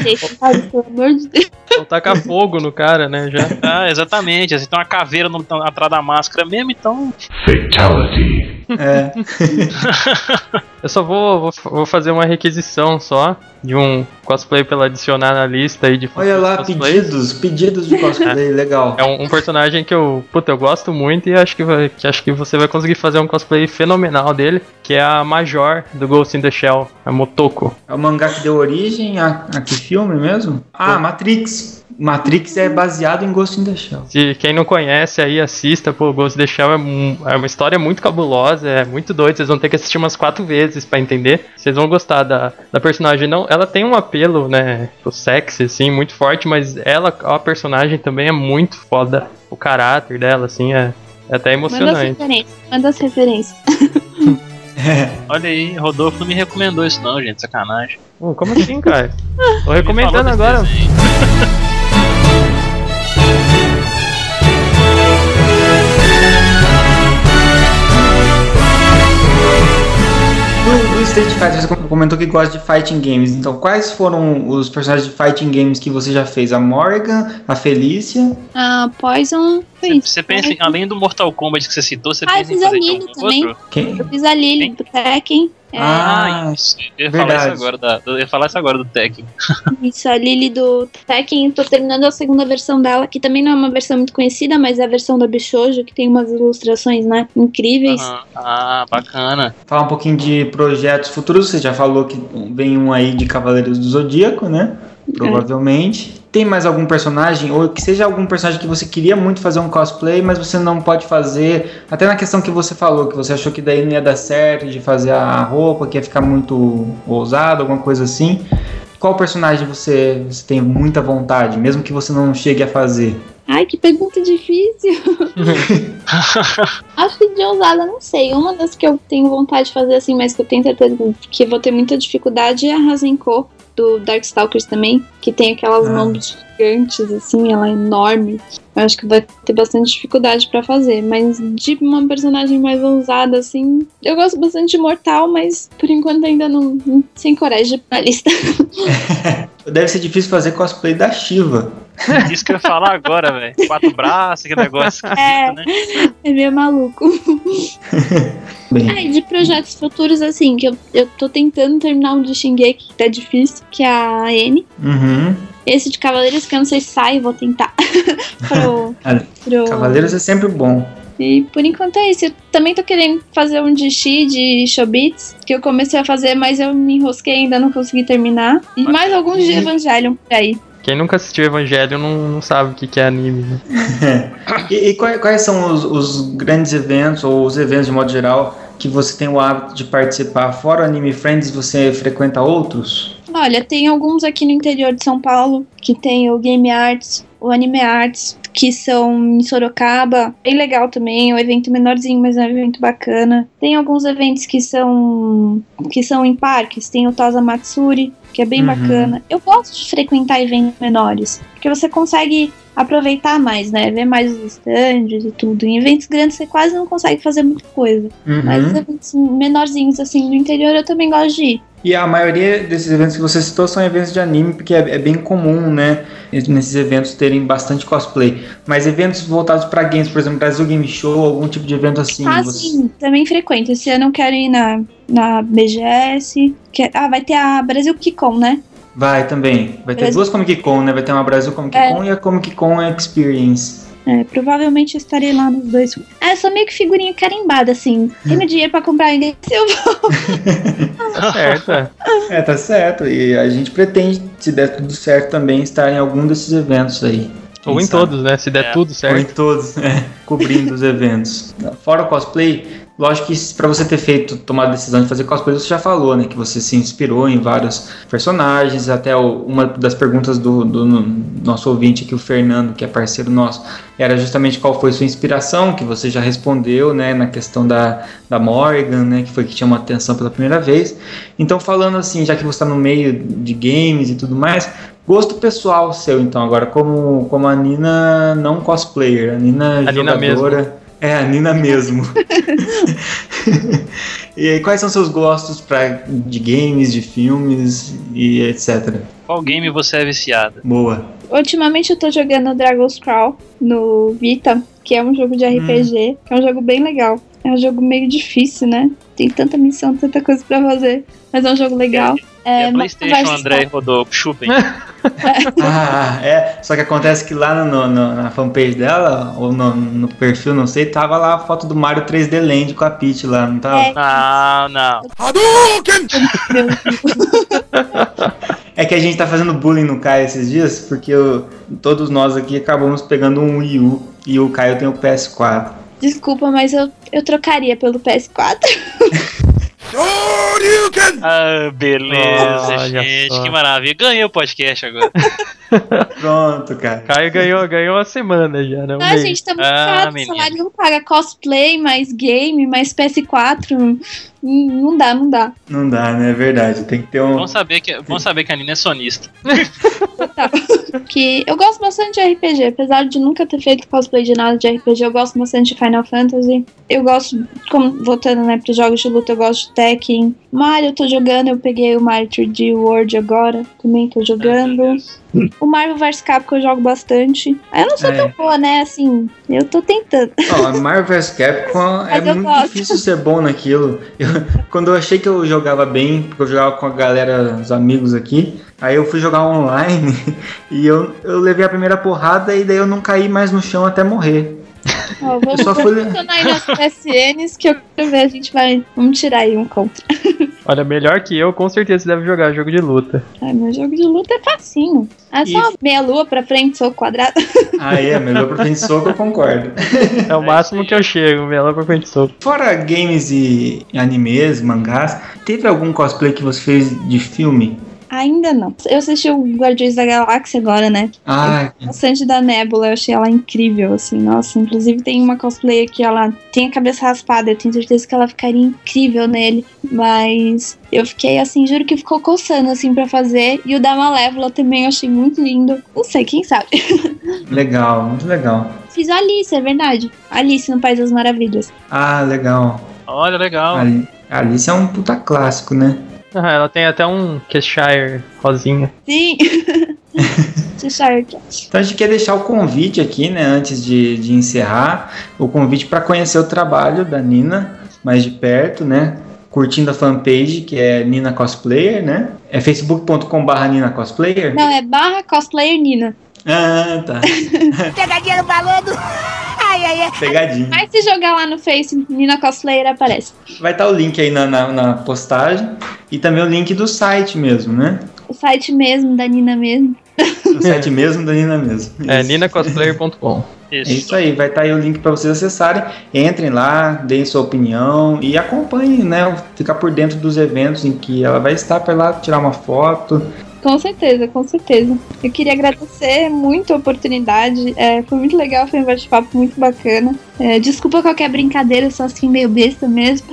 E: [LAUGHS] pelo amor de Deus.
F: Ou tacar fogo no cara, né? Já.
D: ah, exatamente. Assim, tem uma caveira no, atrás da máscara mesmo, então.
H: Fatality.
C: É, [LAUGHS]
F: Eu só vou, vou, vou fazer uma requisição só de um cosplay pra ela adicionar na lista aí de
C: olha lá,
F: cosplays.
C: pedidos, pedidos de cosplay, legal.
F: É um, um personagem que eu, puta, eu gosto muito e acho que, vai, que acho que você vai conseguir fazer um cosplay fenomenal dele, que é a Major do Ghost in the Shell, a Motoko.
C: É o mangá que deu origem a, a que filme mesmo? Ah, Matrix. Matrix é baseado em Ghost in the Shell.
F: Se quem não conhece aí, assista, pô, Ghost in the Shell é, um- é uma história muito cabulosa, é muito doida, vocês vão ter que assistir umas quatro vezes pra entender. Vocês vão gostar da, da personagem. Não, ela tem um apelo, né, pro sexy, assim, muito forte, mas ela, a personagem também é muito foda. O caráter dela, assim, é, é até
E: Manda as
F: emocionante.
E: referências. Manda as referências. [LAUGHS] [LAUGHS]
D: Olha aí, Rodolfo não me recomendou isso, não, gente. Sacanagem.
F: Como assim, cara? [LAUGHS] Tô recomendando agora. [LAUGHS]
C: Street Fighter, você comentou que gosta de fighting games. Então, quais foram os personagens de fighting games que você já fez? A Morgan, a Felícia?
E: A Poison
D: Você, pensa, em, além do Mortal Kombat que você citou, você
E: Ah,
D: pensa em fazer algum
E: também.
D: outro?
C: Quem?
E: Eu fiz a Lily
D: Quem?
E: do Tekken. É,
C: Ah,
D: Ah, isso. Eu ia falar
C: verdade.
D: isso agora, da, eu ia falar isso agora do Tekken. [LAUGHS]
E: Isso, a Lily do Tekken. Tô terminando a segunda versão dela, que também não é uma versão muito conhecida, mas é a versão da Bishojo, que tem umas ilustrações, né, incríveis.
D: Aham. Ah, bacana.
C: Falar um pouquinho de projetos futuros. Você já falou que vem um aí de Cavaleiros do Zodíaco, né? Provavelmente. Tem mais algum personagem, ou que seja algum personagem que você queria muito fazer um cosplay, mas você não pode fazer. Até na questão que você falou, que você achou que daí não ia dar certo de fazer a roupa, que ia ficar muito ousado, alguma coisa assim. Qual personagem você, você tem muita vontade, mesmo que você não chegue a fazer?
E: Ai, que pergunta difícil. [LAUGHS] Acho que de ousada, não sei. Uma das que eu tenho vontade de fazer assim, mas que eu tenho certeza que vou ter muita dificuldade é a Rasenko do Darkstalkers também, que tem aquelas
C: Ah.
E: mãos gigantes, assim, ela é enorme. Eu acho que vai ter bastante dificuldade pra fazer. Mas de uma personagem mais ousada, assim. Eu gosto bastante de Mortal, mas por enquanto ainda não. não- sem coragem na lista. [LAUGHS]
C: Deve ser difícil fazer cosplay da Shiva.
D: Isso que eu ia falar agora, velho. Quatro braços, que negócio
E: É.
D: esquisito, né?
E: É meio maluco. [LAUGHS]
C: Bem,
E: Ah, e de projetos futuros, assim, que eu, eu tô tentando terminar um de Shingeki, que tá difícil, que é a N.
C: uhum.
E: Esse de Cavaleiros, que eu não sei se sai, vou tentar. [LAUGHS] pro, [LAUGHS] pro...
C: Cavaleiros é sempre bom.
E: E por enquanto é isso. Eu também tô querendo fazer um de Shi, de Shobits, que eu comecei a fazer, mas eu me enrosquei ainda não consegui terminar. E mais alguns de Evangelion por aí.
F: Quem nunca assistiu Evangelho não, não sabe o que, que é anime, né? [LAUGHS]
C: E, e quais, quais são os, os grandes eventos, ou os eventos de modo geral, que você tem o hábito de participar? Fora o Anime Friends, você frequenta outros?
E: Olha, tem alguns aqui no interior de São Paulo, que tem o Game Arts, o Anime Arts, que são em Sorocaba. Bem legal também, é um evento menorzinho, mas é um evento bacana. Tem alguns eventos que são que são em parques, tem o Tosa Matsuri, que é bem
C: Uhum.
E: bacana. Eu gosto de frequentar eventos menores, porque você consegue aproveitar mais, né? Ver mais os stands e tudo. Em eventos grandes você quase não consegue fazer muita coisa.
C: Uhum.
E: Mas eventos menorzinhos assim no interior eu também gosto de ir.
C: E a maioria desses eventos que você citou são eventos de anime, porque é, é bem comum, né? Nesses eventos terem bastante cosplay. Mas eventos voltados para games, por exemplo, Brasil Game Show, algum tipo de evento assim.
E: Ah,
C: você-
E: sim, também frequento. Esse ano eu quero ir na, na BGS. Que, ah, vai ter a Brasil Kicom, né?
C: Vai também. Vai ter
E: Brasil-
C: duas Comic Con, né? Vai ter uma Brasil Comic
E: É.
C: Con e a Comic Con Experience.
E: É, provavelmente eu estarei lá nos dois. Ah, eu sou meio que figurinha carimbada, assim. Tenho dinheiro pra comprar inglês, eu vou. [LAUGHS]
F: Tá certo, é.
C: É, tá certo. E a gente pretende, se der tudo certo, também estar em algum desses eventos aí. Quem
F: Ou em
C: sabe?
F: todos, né? Se der
D: É.
F: tudo
C: Ou em
F: certo.
C: todos, é, cobrindo os eventos. Fora o cosplay, lógico que pra você ter feito, tomado a decisão de fazer cosplay, você já falou, né? Que você se inspirou em vários personagens. Até o- uma das perguntas do, do no- nosso ouvinte aqui, o Fernando, que é parceiro nosso, era justamente qual foi sua inspiração, que você já respondeu, né? Na questão da, da Morgan, né? Que foi que chamou a atenção pela primeira vez. Então, falando assim, já que você está no meio de games e tudo mais, gosto pessoal seu, então, agora, como, como a Nina não cosplayer, a Nina
F: A Nina
C: jogadora. É, a Nina mesmo. [LAUGHS] e aí, quais são seus gostos pra, de games, de filmes e etc?
D: Qual game você é viciada?
C: Boa.
E: Ultimamente eu tô jogando Dragon's Crawl no Vita, que é um jogo de RPG, que é um jogo bem legal. É um jogo meio difícil, né? Tem tanta missão, tanta coisa pra fazer. Mas é um jogo legal.
D: E a
E: mas
D: Playstation, André rodou, chupem. [LAUGHS]
C: Ah, é. Só que acontece que lá no, no- na fanpage dela, ou no, no perfil, não sei, tava lá a foto do Mario 3D Land com a Peach lá, não tava?
E: É.
D: Não, não. [LAUGHS]
C: É que a gente tá fazendo bullying no Caio esses dias, porque eu- todos nós aqui acabamos pegando um Wii U e o Caio tem o PS4.
E: Desculpa, mas eu, eu trocaria pelo PS4.
D: Ah, beleza,
F: Olha
D: gente.
F: só.
D: Que maravilha. Ganhei o podcast agora. [LAUGHS] [LAUGHS]
C: Pronto, cara.
F: Caio ganhou, ganhou uma semana já, né? Um
E: Ah,
F: mês.
E: gente, tá muito
D: Ah,
E: caro. O
D: menino.
E: salário não paga cosplay, mais game, mais PS4. Hum, Não dá, não dá.
C: Não dá, né? É verdade. Tem que ter um.
D: Vamos saber que, vamos saber que a Nina é sonista.
E: Que eu gosto bastante de RPG, apesar de nunca ter feito cosplay de nada de RPG, eu gosto bastante de Final Fantasy. Eu gosto, como voltando né, pros jogos de luta, eu gosto de Tekken. Mario eu tô jogando, eu peguei o Mario 3D World agora, também tô jogando. O Marvel vs Capcom eu jogo bastante. Eu não sou
C: É.
E: tão boa, né? Assim, eu tô tentando.
C: Ó, a Marvel vs Capcom [LAUGHS] é muito
E: gosto.
C: difícil ser bom naquilo. Eu- quando eu achei que eu jogava bem, porque eu jogava com a galera, os amigos aqui, aí eu fui jogar online [LAUGHS] e eu, eu levei a primeira porrada e daí eu não caí mais no chão até morrer.
E: Ó, vamos
C: só fui.
E: aí nas PSNs que eu quero ver, a gente vai. Vamos tirar aí um contra. [LAUGHS]
F: Olha, melhor que eu, com certeza você deve jogar jogo de luta.
E: Ai, meu jogo de luta é facinho. É só meia lua pra frente, soco quadrado. [LAUGHS]
C: Ah, é, melhor pro frente soco, eu concordo.
F: É o máximo que eu chego, melhor pra frente soco.
C: Fora games e animes, mangás, teve algum cosplay que você fez de filme?
E: Ainda não. Eu assisti o Guardiões da Galáxia agora, né?
C: Ah,
E: Bastante da Nebula, eu achei ela incrível, assim, nossa. Inclusive tem uma cosplayer que ela tem a cabeça raspada, eu tenho certeza que ela ficaria incrível nele. Mas eu fiquei assim, juro que ficou coçando assim pra fazer. E o da Malévola também eu achei muito lindo. Não sei, quem sabe. [LAUGHS]
C: legal, muito legal.
E: Fiz a Alice, é verdade. Alice no País das Maravilhas.
C: Ah, legal.
D: Olha, legal.
C: Ali- Alice é um puta clássico, né?
F: Ah, ela tem até um Cheshire rosinha.
E: Sim. [LAUGHS]
C: Então a gente quer deixar o convite aqui, né, antes de, de encerrar, o convite para conhecer o trabalho da Nina mais de perto, né? Curtindo a fanpage que é Nina Cosplayer, né? É facebook.com/barra Nina Cosplayer.
E: Não, é barra cosplayer Nina.
C: Ah, tá. [LAUGHS]
I: Pegadinha no balão. Ai, ai, ai.
C: Pegadinha.
E: Mas se jogar lá no Face, Nina Cosplayer aparece.
C: Vai estar o link aí na, na, na postagem e também o link do site mesmo, né?
E: O site mesmo, da Nina mesmo.
C: O site mesmo da Nina mesmo.
F: É
C: Isso.
F: ninacosplayer.com.
C: É isso aí, vai estar aí o link para vocês acessarem. Entrem lá, deem sua opinião e acompanhem, né? Ficar por dentro dos eventos em que ela vai estar para lá tirar uma foto.
E: Com certeza, com certeza. Eu queria agradecer muito a oportunidade. É, foi muito legal, foi um bate-papo muito bacana. É, desculpa qualquer brincadeira, eu sou assim meio besta mesmo.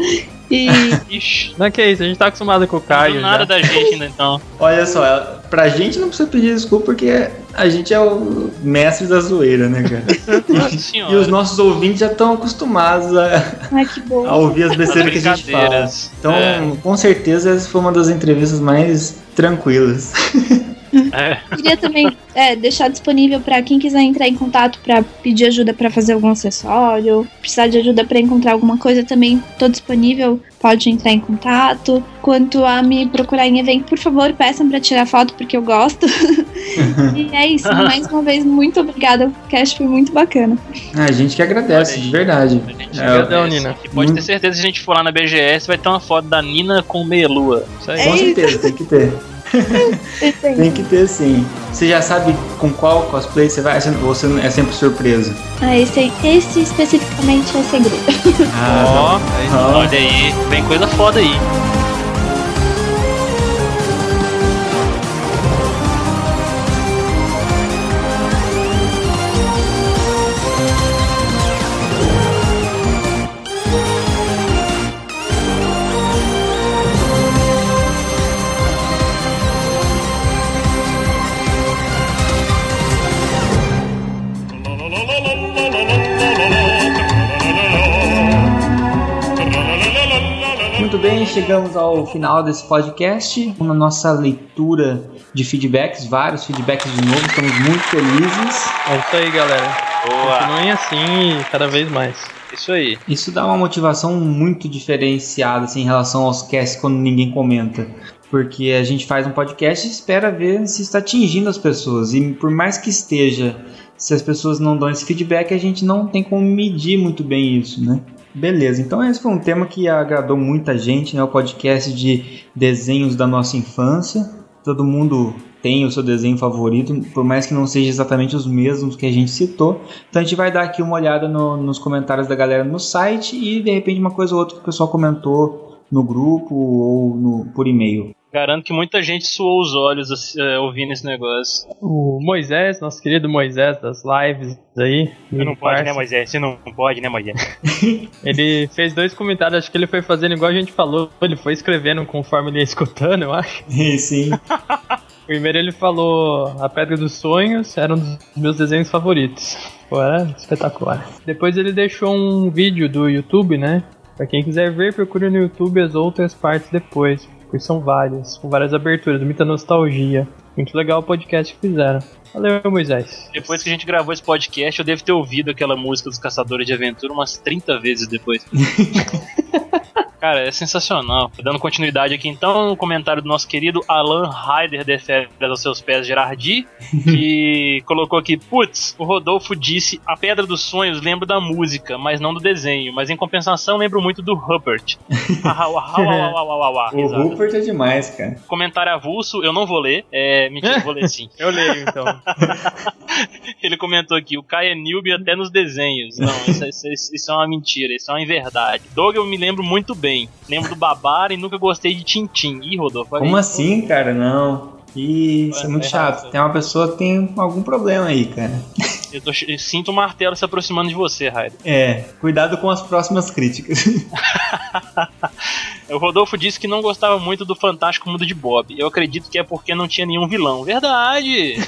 E: E
D: Ixi,
F: Não é que é isso, a gente tá acostumado com o Caio.
D: não nada
F: já.
D: da gente ainda então. [LAUGHS]
C: Olha só, pra gente não precisa pedir desculpa porque a gente é o mestre da zoeira, né, cara? [LAUGHS]
D: Nossa
C: e
D: senhora.
C: os nossos ouvintes já estão acostumados a,
E: ai que bom.
C: a ouvir as
D: As
C: besteiras que a gente fala. Então,
D: É.
C: com certeza, essa foi uma das entrevistas mais tranquilas. [LAUGHS]
D: É.
E: Queria também é, deixar disponível para quem quiser entrar em contato para pedir ajuda para fazer algum acessório, precisar de ajuda para encontrar alguma coisa também, tô disponível, pode entrar em contato. Quanto a me procurar em evento, por favor, peçam para tirar foto porque eu gosto. [LAUGHS] e é isso, mais uma vez, muito obrigada, o cast foi muito bacana.
C: Ah, a gente que agradece, de verdade.
D: A gente
C: É,
D: agradece.
F: Nina.
D: E pode ter certeza que se a gente for lá na BGS, vai ter uma foto da Nina com meia lua.
F: Isso aí.
E: É
C: Com certeza, tem que ter. Tem que ter sim. Você já sabe com qual cosplay você vai? Ou você é sempre surpresa?
E: Ah, esse, aí- esse especificamente é segredo.
C: Ah,
F: Ó.
D: Olha aí, vem coisa foda aí.
C: Muito bem, chegamos ao final desse podcast. Na nossa leitura de feedbacks, vários feedbacks de novo, estamos muito felizes.
F: é isso aí, galera.
D: Boa.
F: Continuem assim cada vez mais.
D: Isso aí.
C: Isso dá uma motivação muito diferenciada assim, em relação aos casts quando ninguém comenta. Porque a gente faz um podcast e espera ver se está atingindo as pessoas. E por mais que esteja, se as pessoas não dão esse feedback, a gente não tem como medir muito bem isso, né? Beleza, então esse foi um tema que agradou muita gente, né? O podcast de desenhos da nossa infância. Todo mundo tem o seu desenho favorito, por mais que não seja exatamente os mesmos que a gente citou. Então a gente vai dar aqui uma olhada no- nos comentários da galera no site e de repente uma coisa ou outra que o pessoal comentou no grupo ou no, por e-mail.
D: Garanto que muita gente suou os olhos assim, é, ouvindo esse negócio.
F: O Moisés, nosso querido Moisés das lives aí.
D: Você não pode, né, Moisés? Você não pode, né, Moisés? [LAUGHS]
F: Ele fez dois comentários, acho que ele foi fazendo igual a gente falou, ele foi escrevendo conforme ele ia escutando, eu acho. [LAUGHS]
C: Sim. [LAUGHS]
F: Primeiro ele falou A Pedra dos Sonhos era um dos meus desenhos favoritos. Pô, era espetacular. Depois ele deixou um vídeo do YouTube, né? Pra quem quiser ver, procure no YouTube as outras partes depois. Porque são várias, com várias aberturas, muita nostalgia. Muito legal o podcast que fizeram. Valeu, Moisés.
D: Depois que a gente gravou esse podcast, eu devo ter ouvido aquela música dos Caçadores de Aventura umas 30 vezes depois. [LAUGHS] Cara, é sensacional. Dando continuidade aqui então, o comentário do nosso querido Alan Ryder de Férias aos seus pés, Gerardi, que [LAUGHS] colocou aqui: Putz, o Rodolfo disse a Pedra dos Sonhos lembro da música, mas não do desenho. Mas em compensação, lembro muito do Rupert.
C: O. Rupert é demais, cara.
D: Comentário avulso, eu não vou ler. É, mentira, eu vou ler sim. [LAUGHS]
F: Eu leio então. [LAUGHS]
D: Ele comentou aqui, o Kai é noob até nos desenhos. Não, isso, isso- isso- isso é uma mentira, isso é uma inverdade. Doug eu me lembro muito bem. Lembro do Babar e nunca gostei de Tintim. Ih, Rodolfo,
C: Como
D: aí.
C: assim, cara? Não. Isso é muito
D: É
C: chato. Tem uma pessoa que tem algum problema aí, cara.
D: Eu, tô- eu sinto o martelo se aproximando de você, Raider.
C: É, cuidado com as próximas críticas. [LAUGHS]
D: O Rodolfo disse que não gostava muito do Fantástico Mundo de Bob. Eu acredito que é porque não tinha nenhum vilão. Verdade! [LAUGHS]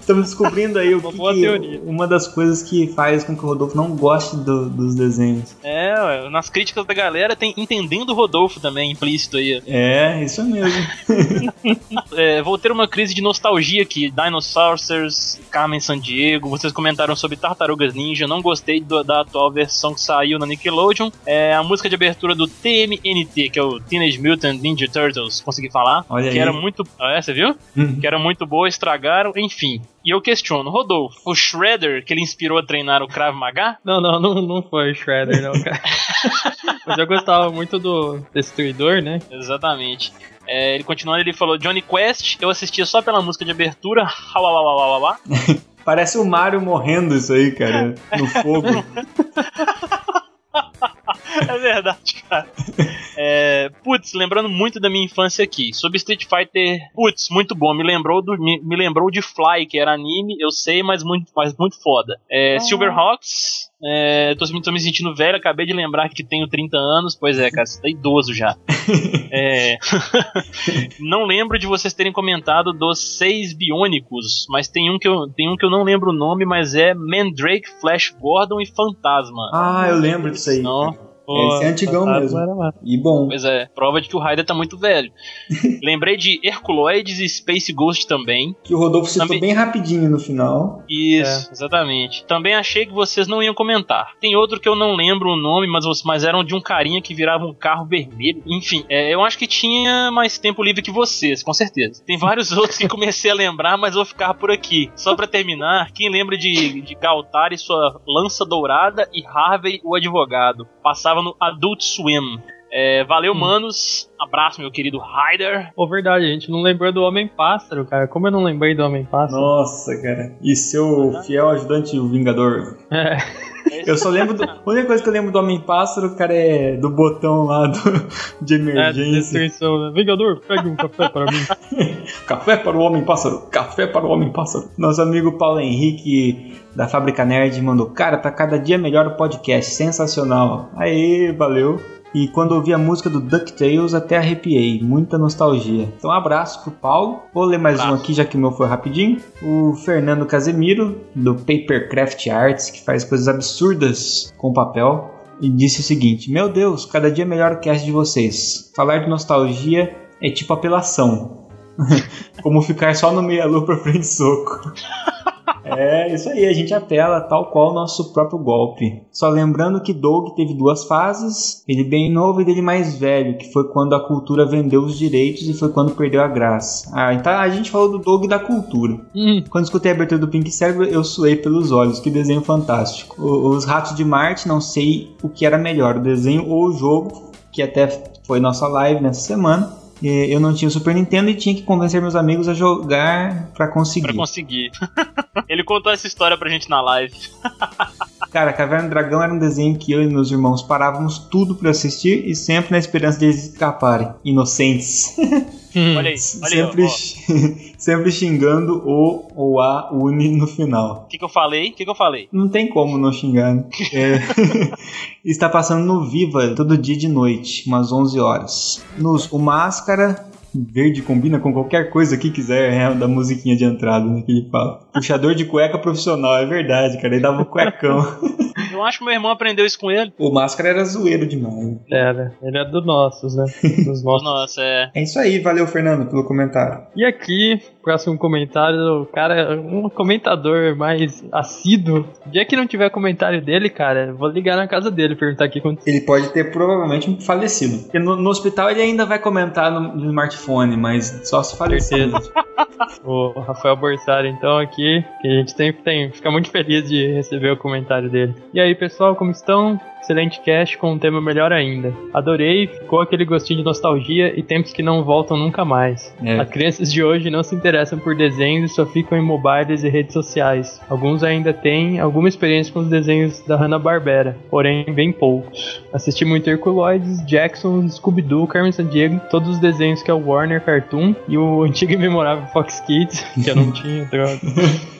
C: Estamos descobrindo aí o
F: Uma
C: que, que- uma das coisas que faz com que o Rodolfo não goste do- dos desenhos.
D: É, ué, nas críticas da galera tem entendendo o Rodolfo também, implícito aí.
C: É, isso mesmo. [LAUGHS]
D: É, vou ter uma crise de nostalgia aqui. Dinosaurs, Carmen Sandiego. Vocês comentaram sobre Tartarugas Ninja. Não gostei do- da atual versão que saiu na Nickelodeon. É, a música de abertura do TMNT, que é o Teenage Mutant Ninja Turtles. Consegui falar?
C: Olha
D: que
C: aí.
D: era muito. Ah, é, você viu?
C: Uhum.
D: Que era muito boa, estragaram, enfim. E eu questiono, Rodolfo, o Shredder que ele inspirou a treinar o Krav Maga?
F: Não, não, não, não foi o Shredder, não, cara. [LAUGHS] Mas eu gostava muito do Destruidor, né?
D: Exatamente. É, ele continuando, ele falou Johnny Quest, eu assistia só pela música de abertura. [LAUGHS] [LAUGHS]
C: Parece o Mario morrendo isso aí, cara, no fogo.
D: É verdade, cara. É, putz, lembrando muito da minha infância aqui. Sobre Street Fighter, putz, muito bom. Me lembrou, do, me, me lembrou de Fly, que era anime, eu sei, mas muito, mas muito foda. É, Silverhawks, é, tô, me- tô me sentindo velho, acabei de lembrar que tenho 30 anos. Pois é, cara, você tá idoso já. [LAUGHS] É, [LAUGHS] não lembro de vocês terem comentado dos seis biônicos, mas tem um que eu, tem um que eu não lembro o nome, mas é Mandrake, Flash Gordon e Fantasma.
C: Ah, eu lembro disso aí.
D: Não.
C: Esse é antigão mesmo. E bom.
D: Pois é, prova de que o Raider tá muito velho. [LAUGHS] Lembrei de Herculoides e Space Ghost também.
C: Que o Rodolfo citou
D: Também-
C: bem rapidinho no final.
D: Isso, exatamente. Também achei que vocês não iam comentar. Tem outro que eu não lembro o nome, mas, mas eram de um carinha que virava um carro vermelho. Enfim, é, eu acho que tinha mais tempo livre que vocês, com certeza. Tem vários [LAUGHS] outros que comecei a lembrar, mas vou ficar por aqui. Só pra terminar, quem lembra de, de Galtar e sua lança dourada e Harvey o advogado? Passava no Adult Swim. É, valeu, manos. Abraço, meu querido Ryder.
F: Pô, verdade, a gente não lembrou do Homem-Pássaro, cara. Como eu não lembrei do Homem-Pássaro?
C: Nossa, cara. E seu fiel ajudante, o Vingador.
F: É. [LAUGHS] [LAUGHS]
C: Eu só lembro do. A única coisa que eu lembro do Homem-Pássaro, cara, é do botão lá do, [LAUGHS] de
F: É,
C: emergência.
F: destruição. né? Vingador, pegue um café para mim. [LAUGHS]
C: Café para o Homem-Pássaro, café para o Homem-Pássaro. Nosso amigo Paulo Henrique da Fábrica Nerd mandou: Cara, tá cada dia melhor o podcast, sensacional. Aí, valeu. E quando ouvi a música do DuckTales, até arrepiei, muita nostalgia. Então, um abraço pro Paulo. Vou ler mais um
D: Abraço.
C: aqui, já que o meu foi rapidinho. O Fernando Casemiro, do Papercraft Arts, que faz coisas absurdas com papel. E disse o seguinte: Meu Deus, cada dia melhor o cast de vocês. Falar de nostalgia é tipo apelação. [LAUGHS] Como ficar só no meia-lua pra frente soco. [LAUGHS] É, isso aí, a gente apela tal qual o nosso próprio golpe. Só lembrando que Doug teve duas fases, ele bem novo e dele mais velho, que foi quando a cultura vendeu os direitos e foi quando perdeu a graça. Ah, então a gente falou do Doug da cultura.
F: Hum,
C: Quando escutei a abertura do Pink Cérebro, eu suei pelos olhos, que desenho fantástico. O- Os Ratos de Marte, não sei o que era melhor, o desenho ou o jogo, que até foi nossa live nessa semana. Eu não tinha o Super Nintendo e tinha que convencer meus amigos a jogar pra conseguir.
D: Pra conseguir. [LAUGHS] Ele contou essa história pra gente na live. [LAUGHS]
C: Cara, Caverna do Dragão era um desenho que eu e meus irmãos parávamos tudo pra assistir e sempre na esperança de eles escaparem. Inocentes. [LAUGHS]
D: Olha aí, olha aí. ó,
C: sempre,
D: ó. [LAUGHS]
C: sempre xingando o ou a Uni no final.
D: O que, que eu falei? O que, que eu falei?
C: Não tem como não xingar. né? É. [LAUGHS] Está passando no Viva todo dia de noite, umas 11 horas. Nos, o Máscara, verde combina com qualquer coisa que quiser, é da musiquinha de entrada né, que ele fala. Puxador de cueca profissional, é verdade, cara. Ele dava um cuecão. [LAUGHS]
D: Eu acho que meu irmão aprendeu isso com ele.
C: O Máscara era zoeiro demais.
F: era. Ele é dos nossos, né? Dos [LAUGHS] nossos.
D: Nossa, é.
C: É isso aí, valeu, Fernando, pelo comentário.
F: E aqui, próximo comentário, o cara, um comentador mais assíduo. O dia que não tiver comentário dele, cara, vou ligar na casa dele perguntar o que aconteceu.
C: Ele pode ter provavelmente falecido. Porque no, no hospital ele ainda vai comentar no, no smartphone, mas só se falecido. [LAUGHS]
F: O Rafael Borsari, então, aqui, que a gente sempre tem, fica muito feliz de receber o comentário dele. E aí, pessoal, como estão? Excelente cast com um tema melhor ainda. Adorei, ficou aquele gostinho de nostalgia e tempos que não voltam nunca mais.
C: É.
F: As crianças de hoje não se interessam por desenhos e só ficam em mobiles e redes sociais. Alguns ainda têm alguma experiência com os desenhos da Hanna-Barbera, porém bem poucos. Assisti muito Herculoides, Jackson, Scooby-Doo, Carmen Sandiego, todos os desenhos que é o Warner Cartoon e o [LAUGHS] antigo e memorável Fox Kids, que eu não [LAUGHS] tinha, droga.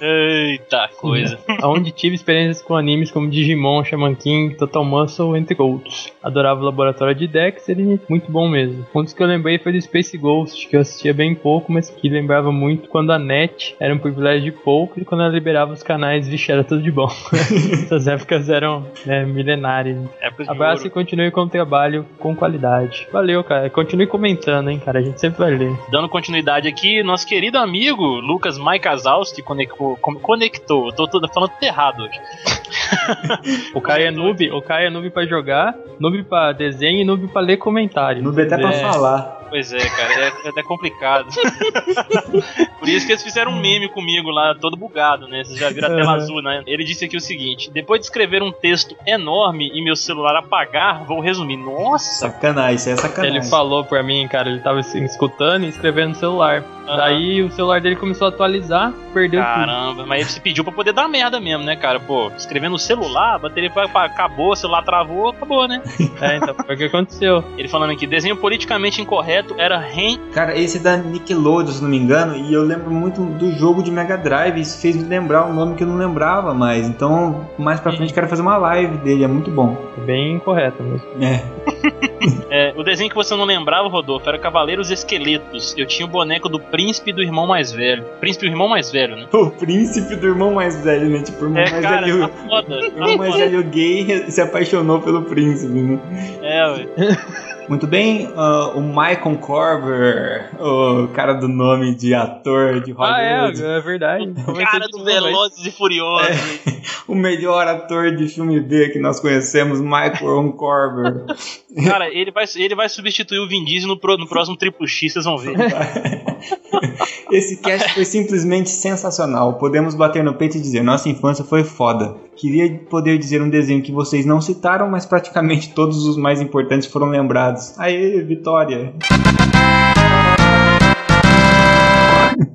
D: Eita coisa.
F: onde tive experiências com animes como Digimon, Shaman King, Total Muscle, entre outros. Adorava o Laboratório de Dexter e muito bom mesmo. Um dos que eu lembrei foi do Space Ghost, que eu assistia bem pouco, mas que lembrava muito quando a net era um privilégio de pouco e quando ela liberava os canais, vixe, era tudo de bom. [LAUGHS] Essas épocas eram né, milenárias.
D: Épocas
F: Abraço e continue com o trabalho com qualidade. Valeu, cara. Continue comentando, hein, cara. A gente sempre vai ler.
D: Dando continuidade aqui, nosso querido amigo Lucas Maikazowski conectou. conectou. Eu tô, tô falando tudo errado hoje. [LAUGHS]
F: O Caio é noob, o Caio é noob pra jogar, noob pra desenho e noob pra ler comentário.
C: Deu até pra
F: É.
C: falar.
D: Pois é, cara, é, é até complicado. [LAUGHS] Por isso que eles fizeram um meme comigo lá, todo bugado, né? Vocês já viram a tela azul, né? Ele disse aqui o seguinte: depois de escrever um texto enorme e meu celular apagar, vou resumir. Nossa!
C: Sacanagem, isso é sacanagem.
F: Ele falou pra mim, cara, ele tava assim, escutando e escrevendo no celar.
D: Aham.
F: Daí o celular dele começou a atualizar, perdeu tudo.
D: Caramba, mas ele se pediu pra poder dar merda mesmo, né, cara? Pô, escrevendo no celular, a bateria acabou, o celular travou, acabou, né? [LAUGHS]
F: É, então foi o que aconteceu.
D: Ele falando aqui: desenho politicamente incorreto era Ren.
C: Cara, esse é da Nickelodeon, se não me engano, e eu lembro muito do jogo de Mega Drive, isso fez me lembrar um nome que eu não lembrava mais. Então, mais pra frente, quero fazer uma live dele, é muito bom.
F: Bem incorreto mesmo.
C: É. [LAUGHS] [LAUGHS]
D: É, o desenho que você não lembrava, Rodolfo, era Cavaleiros Esqueletos. Eu tinha o boneco do príncipe e do irmão mais velho. Príncipe e o irmão mais velho, né?
C: O príncipe do irmão mais velho, né? Tipo, o irmão
D: É,
C: mais
D: cara,
C: velho.
D: tá foda.
C: O
D: Tá
C: irmão mais
D: foda.
C: velho gay se apaixonou pelo príncipe, né?
D: É, ué. [LAUGHS]
C: Muito bem, ah, o Michael Corver, o cara do nome de ator de
F: Ah, é,
C: Hollywood,
F: é verdade. [LAUGHS]
D: Cara do Velozes e Furiosos.
C: o melhor ator de filme B que nós conhecemos, Michael Corver. [LAUGHS]
D: Cara, ele vai, ele vai substituir o Vin Diesel no, pro- no próximo Triplo X, vocês vão ver. [LAUGHS]
C: Esse cast foi simplesmente sensacional. Podemos bater no peito e dizer: nossa infância foi foda. Queria poder dizer um desenho que vocês não citaram, mas praticamente todos os mais importantes foram lembrados. Aê, vitória!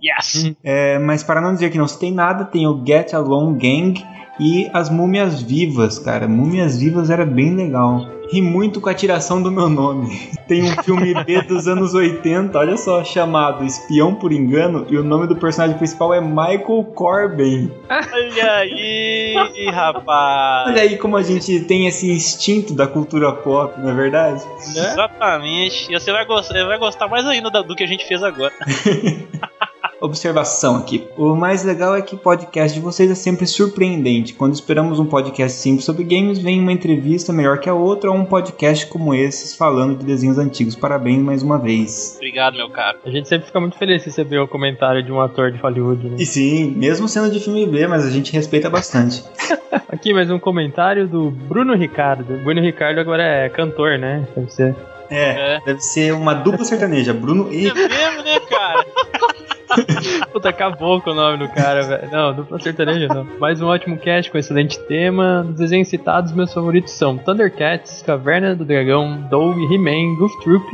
D: Yes! [LAUGHS]
C: É, mas para não dizer que não citei nada, tem o Get Along Gang e as Múmias Vivas, cara. Múmias Vivas era bem legal. Ri muito com a tiração do meu nome. [LAUGHS] Tem um filme B dos anos 80, olha só, chamado Espião por Engano, e o nome do personagem principal é Michael Corbin.
D: Olha aí, [LAUGHS] rapaz.
C: Olha aí como a gente tem esse instinto da cultura pop, não é verdade?
D: Exatamente. E você vai gostar, vai gostar mais ainda da- do que a gente fez agora.
C: Observação aqui. O mais legal é que o podcast de vocês é sempre surpreendente. Quando esperamos um podcast simples sobre games, vem uma entrevista melhor que a outra ou um podcast como esses falando de desenhos antigos. Parabéns mais uma vez.
D: Obrigado, meu caro.
F: A gente sempre fica muito feliz se receber o comentário de um ator de Hollywood. Né?
C: E sim, mesmo sendo de filme B, mas a gente respeita bastante. [LAUGHS]
F: Aqui mais um comentário do Bruno Ricardo. Bruno Ricardo agora é cantor, né? Deve ser.
C: É,
D: É.
C: deve ser uma dupla sertaneja, Bruno e
D: É mesmo, né, cara? [LAUGHS] [LAUGHS]
F: Puta, acabou com o nome do cara, velho. Não, dupla sertaneja não. Mais um ótimo cast com excelente tema. Dos desenhos citados, meus favoritos são Thundercats, Caverna do Dragão, Doug, He-Man, Goof Troop,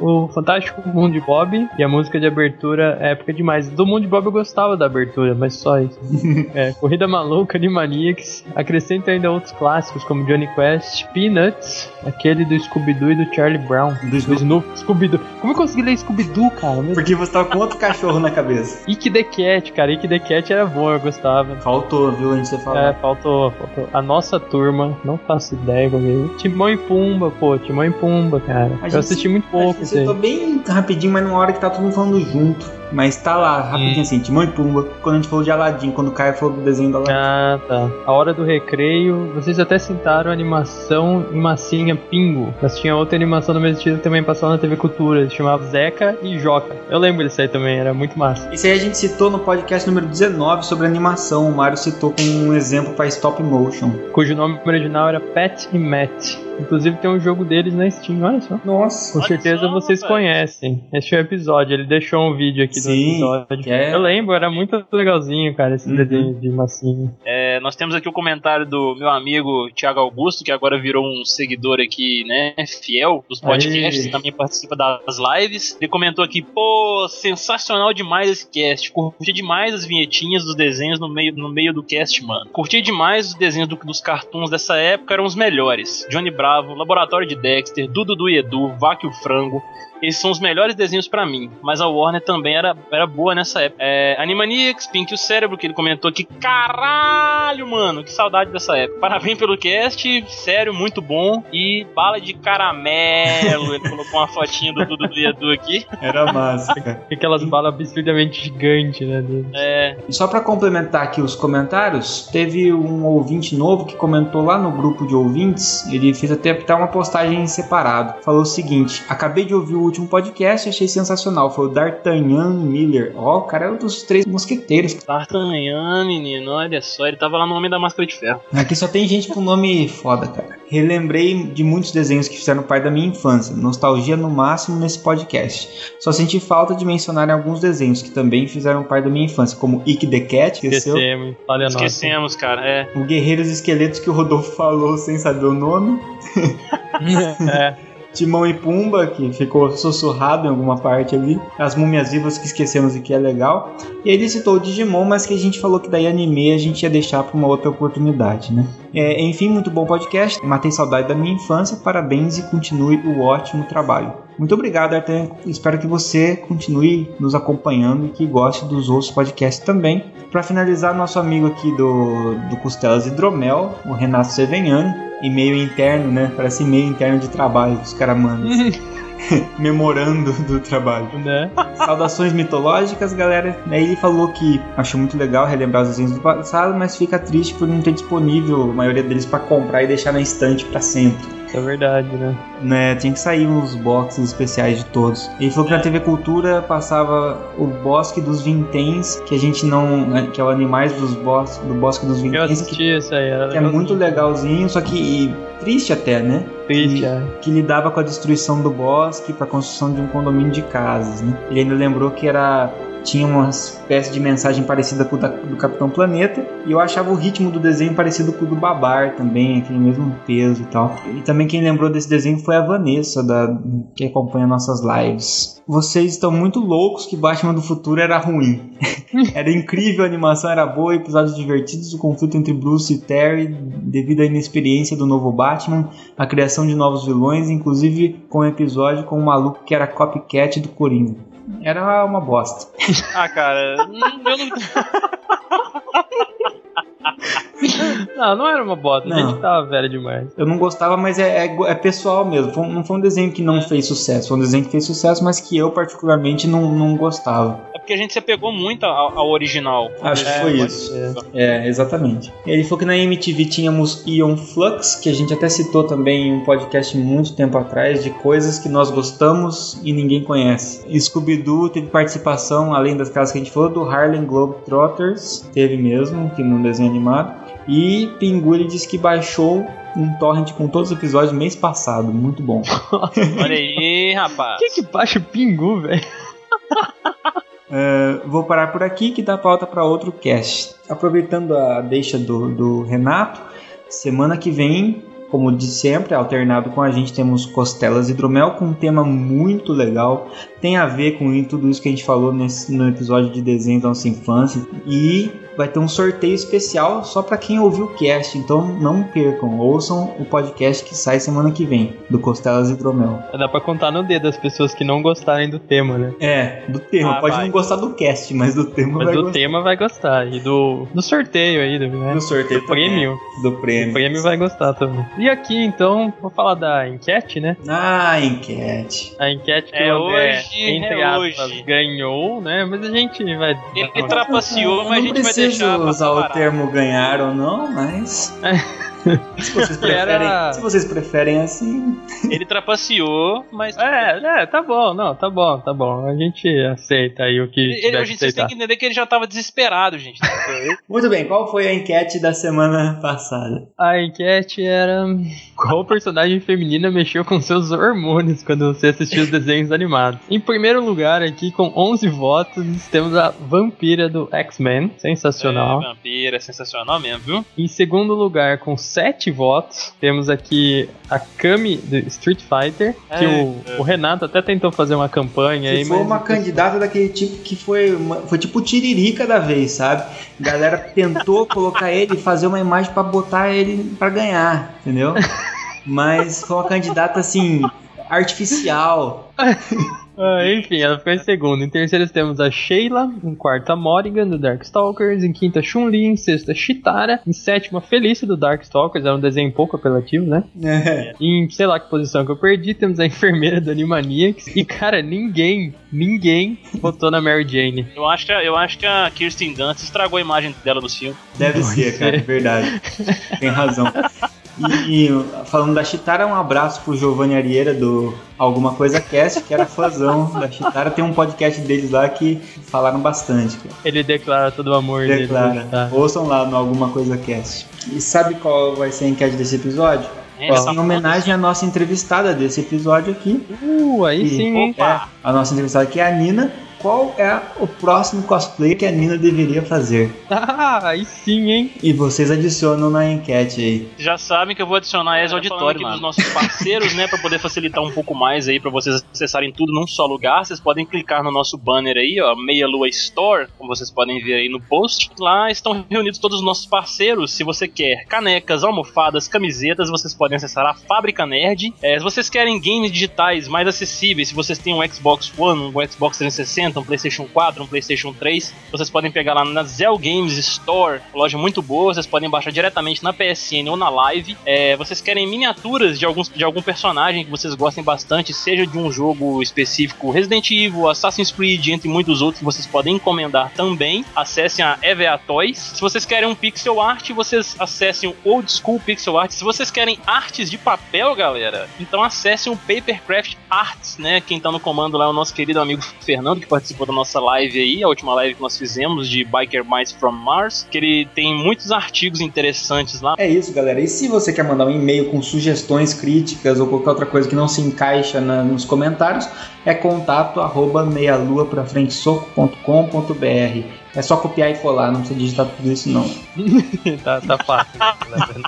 F: o Fantástico Mundo de Bob e a música de abertura é épica demais. Do Mundo de Bob eu gostava da abertura, mas só isso. [LAUGHS] é, Corrida Maluca, Animaniacs. Acrescenta ainda outros clássicos como Johnny Quest, Peanuts, aquele do Scooby-Doo e do Charlie Brown.
C: Do
F: Do
C: Snoopy.
F: Snoopy, Scooby-Doo. Como eu consegui ler Scooby-Doo, cara? Meu
C: Porque você tava com outro cachorro na cabeça.
F: Ike the Cat, cara. Ike the Cat era bom, eu gostava.
C: Faltou, viu, antes de você
F: É,
C: falar.
F: faltou, faltou. A nossa turma, não faço ideia é. Timão e Pumba, pô, Timão e Pumba, cara.
C: A
F: eu
C: gente-
F: assisti muito
C: A
F: pouco aí.
C: citou bem rapidinho, mas numa hora que tá todo mundo falando junto. Mas tá lá, rapidinho
F: Hum.
C: assim, Timão e Pumba. Quando a gente falou de Aladdin, quando o Caio falou do desenho do Aladdin.
F: Ah, tá. A hora do recreio, vocês até citaram a animação em massinha Pingo. Mas tinha outra animação do mesmo estilo que também passava na TV Cultura, se chamava Zeca e Joca. Eu lembro disso aí também, era muito massa.
C: Isso aí a gente citou no podcast número 19 sobre animação. O Mário citou como um exemplo para stop motion.
F: Cujo nome original era Pat e Matt. Inclusive tem um jogo deles na Steam, olha só.
C: Nossa.
F: Com certeza
D: só,
F: vocês conhecem. Esse é o episódio, ele deixou um vídeo aqui do
C: Sim,
F: episódio.
C: que é-
F: Eu lembro, era muito legalzinho, cara, esse
C: Uhum.
F: desenho de massinha.
D: É, nós temos aqui o comentário do meu amigo Thiago Augusto, que agora virou um seguidor aqui, né, fiel dos podcasts,
C: Aê.
D: também participa das lives. Ele comentou aqui, pô, sensacional demais esse cast. Curti demais as vinhetinhas dos desenhos no meio, no meio do cast, mano. Curti demais os desenhos do- dos cartoons dessa época, eram os melhores. Johnny Laboratório de Dexter, Dudu do e Edu, Vaque o Frango. Esses são os melhores desenhos pra mim, mas a Warner também era, era boa nessa época. É, Animaniacs, Pink o Cérebro, que ele comentou aqui. Caralho, mano, que saudade dessa época. Parabéns pelo cast, sério, muito bom. E bala de caramelo, ele colocou uma fotinha do Dudu do Edu aqui.
C: Era massa, cara. [LAUGHS]
F: Aquelas balas absurdamente gigantes, né?
D: É,
C: E só pra complementar aqui os comentários, teve um ouvinte novo que comentou lá no grupo de ouvintes. Ele fez até até uma postagem separado. Falou o seguinte: Acabei de ouvir o último podcast e achei sensacional. Foi o D'Artagnan Miller. Ó, o cara é um dos três mosqueteiros.
D: D'Artagnan, menino, olha só, ele tava lá no Homem da Máscara de Ferro.
C: Aqui só tem gente com nome foda, cara. Relembrei de muitos desenhos que fizeram parte da minha infância. Nostalgia no máximo nesse podcast. Só senti falta de mencionar alguns desenhos que também fizeram parte da minha infância, como Ick the Cat, esqueceu?
F: Esquecemos, olha nossa.
D: Esquecemos, cara, é.
C: O Guerreiros Esqueletos que o Rodolfo falou sem saber o nome.
F: É,
C: Timão e Pumba, que ficou sussurrado em alguma parte ali. As Múmias Vivas que esquecemos e que é legal. E ele citou o Digimon, mas que a gente falou que daí anime a gente ia deixar para uma outra oportunidade, né? É, enfim, muito bom podcast. Matei saudade da minha infância. Parabéns e continue o ótimo trabalho. Muito obrigado, Arthur. Espero que você continue nos acompanhando e que goste dos outros podcasts também. Para finalizar, nosso amigo aqui do, do Costelas Hidromel, o Renato Sevenhani, e-mail interno, né? Parece e-mail interno de trabalho que os caras mandam. [LAUGHS] Memorando do trabalho.
F: né?
C: Saudações mitológicas, galera. Aí ele falou que achou muito legal relembrar os desenhos do passado, mas fica triste por não ter disponível a maioria deles para comprar e deixar na estante para sempre.
F: É verdade, né?
C: Né, tinha que sair uns boxes especiais de todos. Ele falou que na TV Cultura passava o Bosque dos Vinténs, que a gente não. né, que é o Animais dos bos do Bosque dos
F: Eu
C: Vinténs, que,
F: isso aí, era
C: que é muito legalzinho, só que e triste até, né?
F: triste, é.
C: que lidava com a destruição do bosque para a construção de um condomínio de casas. Né? Ele ainda lembrou que era tinha uma espécie de mensagem parecida com o da, do Capitão Planeta e eu achava o ritmo do desenho parecido com o do Babar também, aquele mesmo peso e tal. E também quem lembrou desse desenho foi a Vanessa, da, que acompanha nossas lives. Vocês estão muito loucos que Batman do Futuro era ruim. [LAUGHS] era incrível, a animação era boa, episódios divertidos, o conflito entre Bruce e Terry devido à inexperiência do novo Batman, a criação de novos vilões, inclusive com um episódio com um maluco que era copycat do Coringa. Era uma bosta. [LAUGHS]
D: Ah, cara, hum, eu não. [LAUGHS]
F: Não, não era uma bota, a
C: Não.
F: gente tava velho demais.
C: Eu não gostava, mas é, é, é pessoal mesmo. Foi não foi um desenho que não fez sucesso. Foi um desenho que fez sucesso, mas que eu particularmente não, não gostava.
D: É porque a gente se apegou muito ao, ao original.
C: Acho que
F: É,
C: foi
F: pode
C: isso.
F: ser.
C: É, exatamente. Ele falou que na MTV tínhamos Ion Flux, que a gente até citou também em um podcast muito tempo atrás, de coisas que nós gostamos e ninguém conhece. Scooby-Doo teve participação, além das casas que a gente falou, do Harlem Globetrotters, teve mesmo, que num desenho animado. E Pingu ele disse que baixou um torrent com todos os episódios mês passado, muito bom. [LAUGHS]
D: Olha aí, rapaz.
F: Quem que baixa o pingu, velho? [LAUGHS]
C: É, vou parar por aqui que dá pauta para outro cast. Aproveitando a deixa do, do Renato, semana que vem, como de sempre, alternado com a gente, temos Costelas Hidromel com um tema muito legal. Tem a ver com tudo isso que a gente falou nesse, no episódio de desenho da nossa infância. E vai ter um sorteio especial só para quem ouviu o cast. Então não percam, ouçam o podcast que sai semana que vem, do Costelas Hidromel.
F: Dá pra contar no dedo as pessoas que não gostarem do tema, né?
C: É, do tema.
D: Ah,
C: Pode
D: vai.
C: não gostar do cast, mas do tema
F: Mas
C: vai
F: do
C: gostar.
F: tema vai gostar. E do, do sorteio aí, né?
C: Do sorteio
F: do prêmio.
C: Do prêmio.
F: O prêmio vai gostar também. E aqui, então, vou falar da enquete, né?
C: Ah, enquete.
F: A enquete que
D: É
F: o André,
D: hoje,
F: entre
D: é
F: aspas,
D: hoje.
F: ganhou, né? Mas a gente vai...
D: Ele trapaceou, mas a
C: não
D: gente vai
C: preciso
D: deixar
C: usar
D: passar
C: o
D: barato.
C: termo ganhar ou não, mas [LAUGHS] [LAUGHS] Se vocês
F: Que era-
C: preferem, se vocês preferem assim.
D: Ele trapaceou, mas.
F: É, é, tá bom, não, tá bom, tá bom. A gente aceita aí o que
D: Ele,
F: tiver
D: a gente vocês têm que entender que ele já tava desesperado, gente. [LAUGHS]
C: Muito bem, qual foi a enquete da semana passada?
F: A enquete era qual personagem feminina mexeu com seus hormônios quando você assistiu os desenhos animados. Em primeiro lugar aqui com 11 votos temos a vampira do X-Men, sensacional.
D: É, vampira, é sensacional mesmo, viu?
F: Em segundo lugar com 7 votos temos aqui a Kami do Street Fighter, que
D: É,
F: o, o Renato até tentou fazer uma campanha aí,
C: Que foi
F: mas
C: uma candidata daquele tipo que foi, uma- foi tipo o tiririca da vez, sabe? A galera tentou [LAUGHS] colocar ele e fazer uma imagem pra botar ele pra ganhar, entendeu? [LAUGHS] Mas foi uma candidata assim artificial. [LAUGHS]
F: Ah, enfim, ela ficou em segundo. Em terceiro temos a Sheila. Em quarto, a Morrigan, do Darkstalkers. Em quinta, Chun-Li. Em sexta, Chitara. Em sétima, a Felícia, do Darkstalkers. É um desenho pouco apelativo, né?
C: É.
F: Em sei lá que posição que eu perdi, temos a enfermeira do Animaniacs. E, cara, ninguém, ninguém votou na Mary Jane.
D: Eu acho que, a- eu acho que a Kirsten Dunst estragou a imagem dela no filme.
C: Deve ser, cara, é verdade. Tem razão. [LAUGHS] E, e, falando da Chitara, um abraço pro Giovanni Arieira do Alguma Coisa Cast, que era fãzão da Chitara. Tem um podcast deles lá que falaram bastante, cara.
F: Ele declara todo o amor dele.
C: Declara.
F: Tá.
C: Ouçam lá no Alguma Coisa Cast. E sabe qual vai ser a enquete desse episódio?
D: É,
C: em homenagem à nossa entrevistada desse episódio aqui.
F: Uh, aí
C: E-
F: sim?
D: Opa!
C: É, a nossa entrevistada aqui é a Nina. Qual é o próximo cosplay que a Nina deveria fazer? [LAUGHS]
F: Ah, aí sim, hein?
C: E vocês adicionam na enquete aí.
D: Já sabem que eu vou adicionar esse auditório aqui dos nossos parceiros, né, Pra poder facilitar um pouco mais aí pra vocês acessarem tudo num só lugar. Vocês podem clicar no nosso banner aí, ó, Meia Lua Store, como vocês podem ver aí no post. Lá estão reunidos todos os nossos parceiros. Se você quer canecas, almofadas, camisetas, vocês podem acessar a Fábrica Nerd. É, se vocês querem games digitais mais acessíveis, se vocês têm um Xbox One, um Xbox 360, um PlayStation 4, um PlayStation 3, vocês podem pegar lá na Zell Games Store, loja muito boa. Vocês podem baixar diretamente na PSN ou na Live. É, vocês querem miniaturas de, alguns, de algum personagem que vocês gostem bastante, seja de um jogo específico, Resident Evil, Assassin's Creed, entre muitos outros que vocês podem encomendar também. Acessem a EVA Toys. Se vocês querem um pixel art, vocês acessem o Old School Pixel Art. Se vocês querem artes de papel, galera, então acessem o Papercraft Arts, né? Quem tá no comando lá é o nosso querido amigo Fernando, que participou da nossa live aí, a última live que nós fizemos de Biker Mice from Mars, que ele tem muitos artigos interessantes lá.
C: É isso, galera. E se você quer mandar um e-mail com sugestões, críticas ou qualquer outra coisa que não se encaixa na- nos comentários, é contato arroba meialua pra frente soco.com.br. É só copiar e colar, não precisa digitar tudo isso não. [LAUGHS]
F: tá, tá fácil.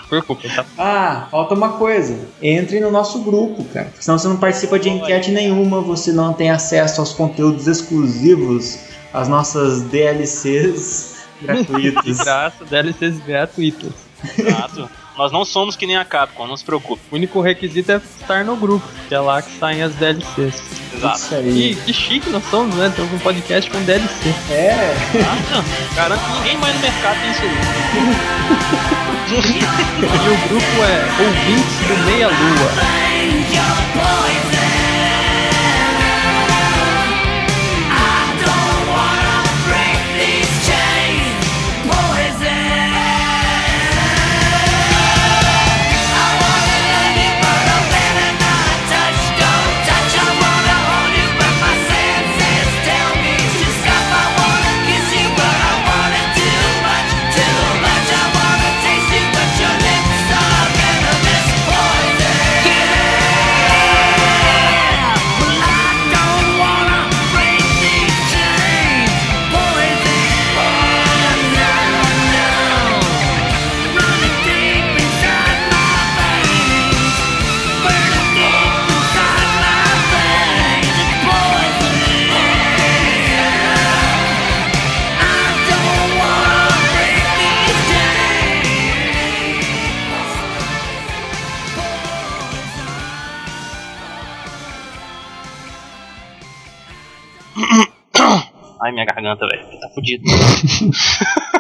F: Preocupe, tá
C: Ah, falta uma coisa. Entre no nosso grupo, cara. Porque Senão você não participa de enquete nenhuma, você não tem acesso aos conteúdos exclusivos, às nossas DLCs [LAUGHS]
F: De
C: gratuitas.
F: graça, DLCs gratuitas.
D: Exato. Nós não somos que nem a Capcom, não se preocupe.
F: O único requisito é estar no grupo, que é lá que saem as DLCs.
D: Exato.
C: Isso aí.
F: E que chique nós somos, né? Temos um podcast com DLC.
C: É.
D: Exato. Garanto que ninguém mais no mercado tem isso aí. [LAUGHS]
F: E o grupo é Ouvintes do Meia Lua.
D: Minha garganta, velho. Tá fudido. [LAUGHS]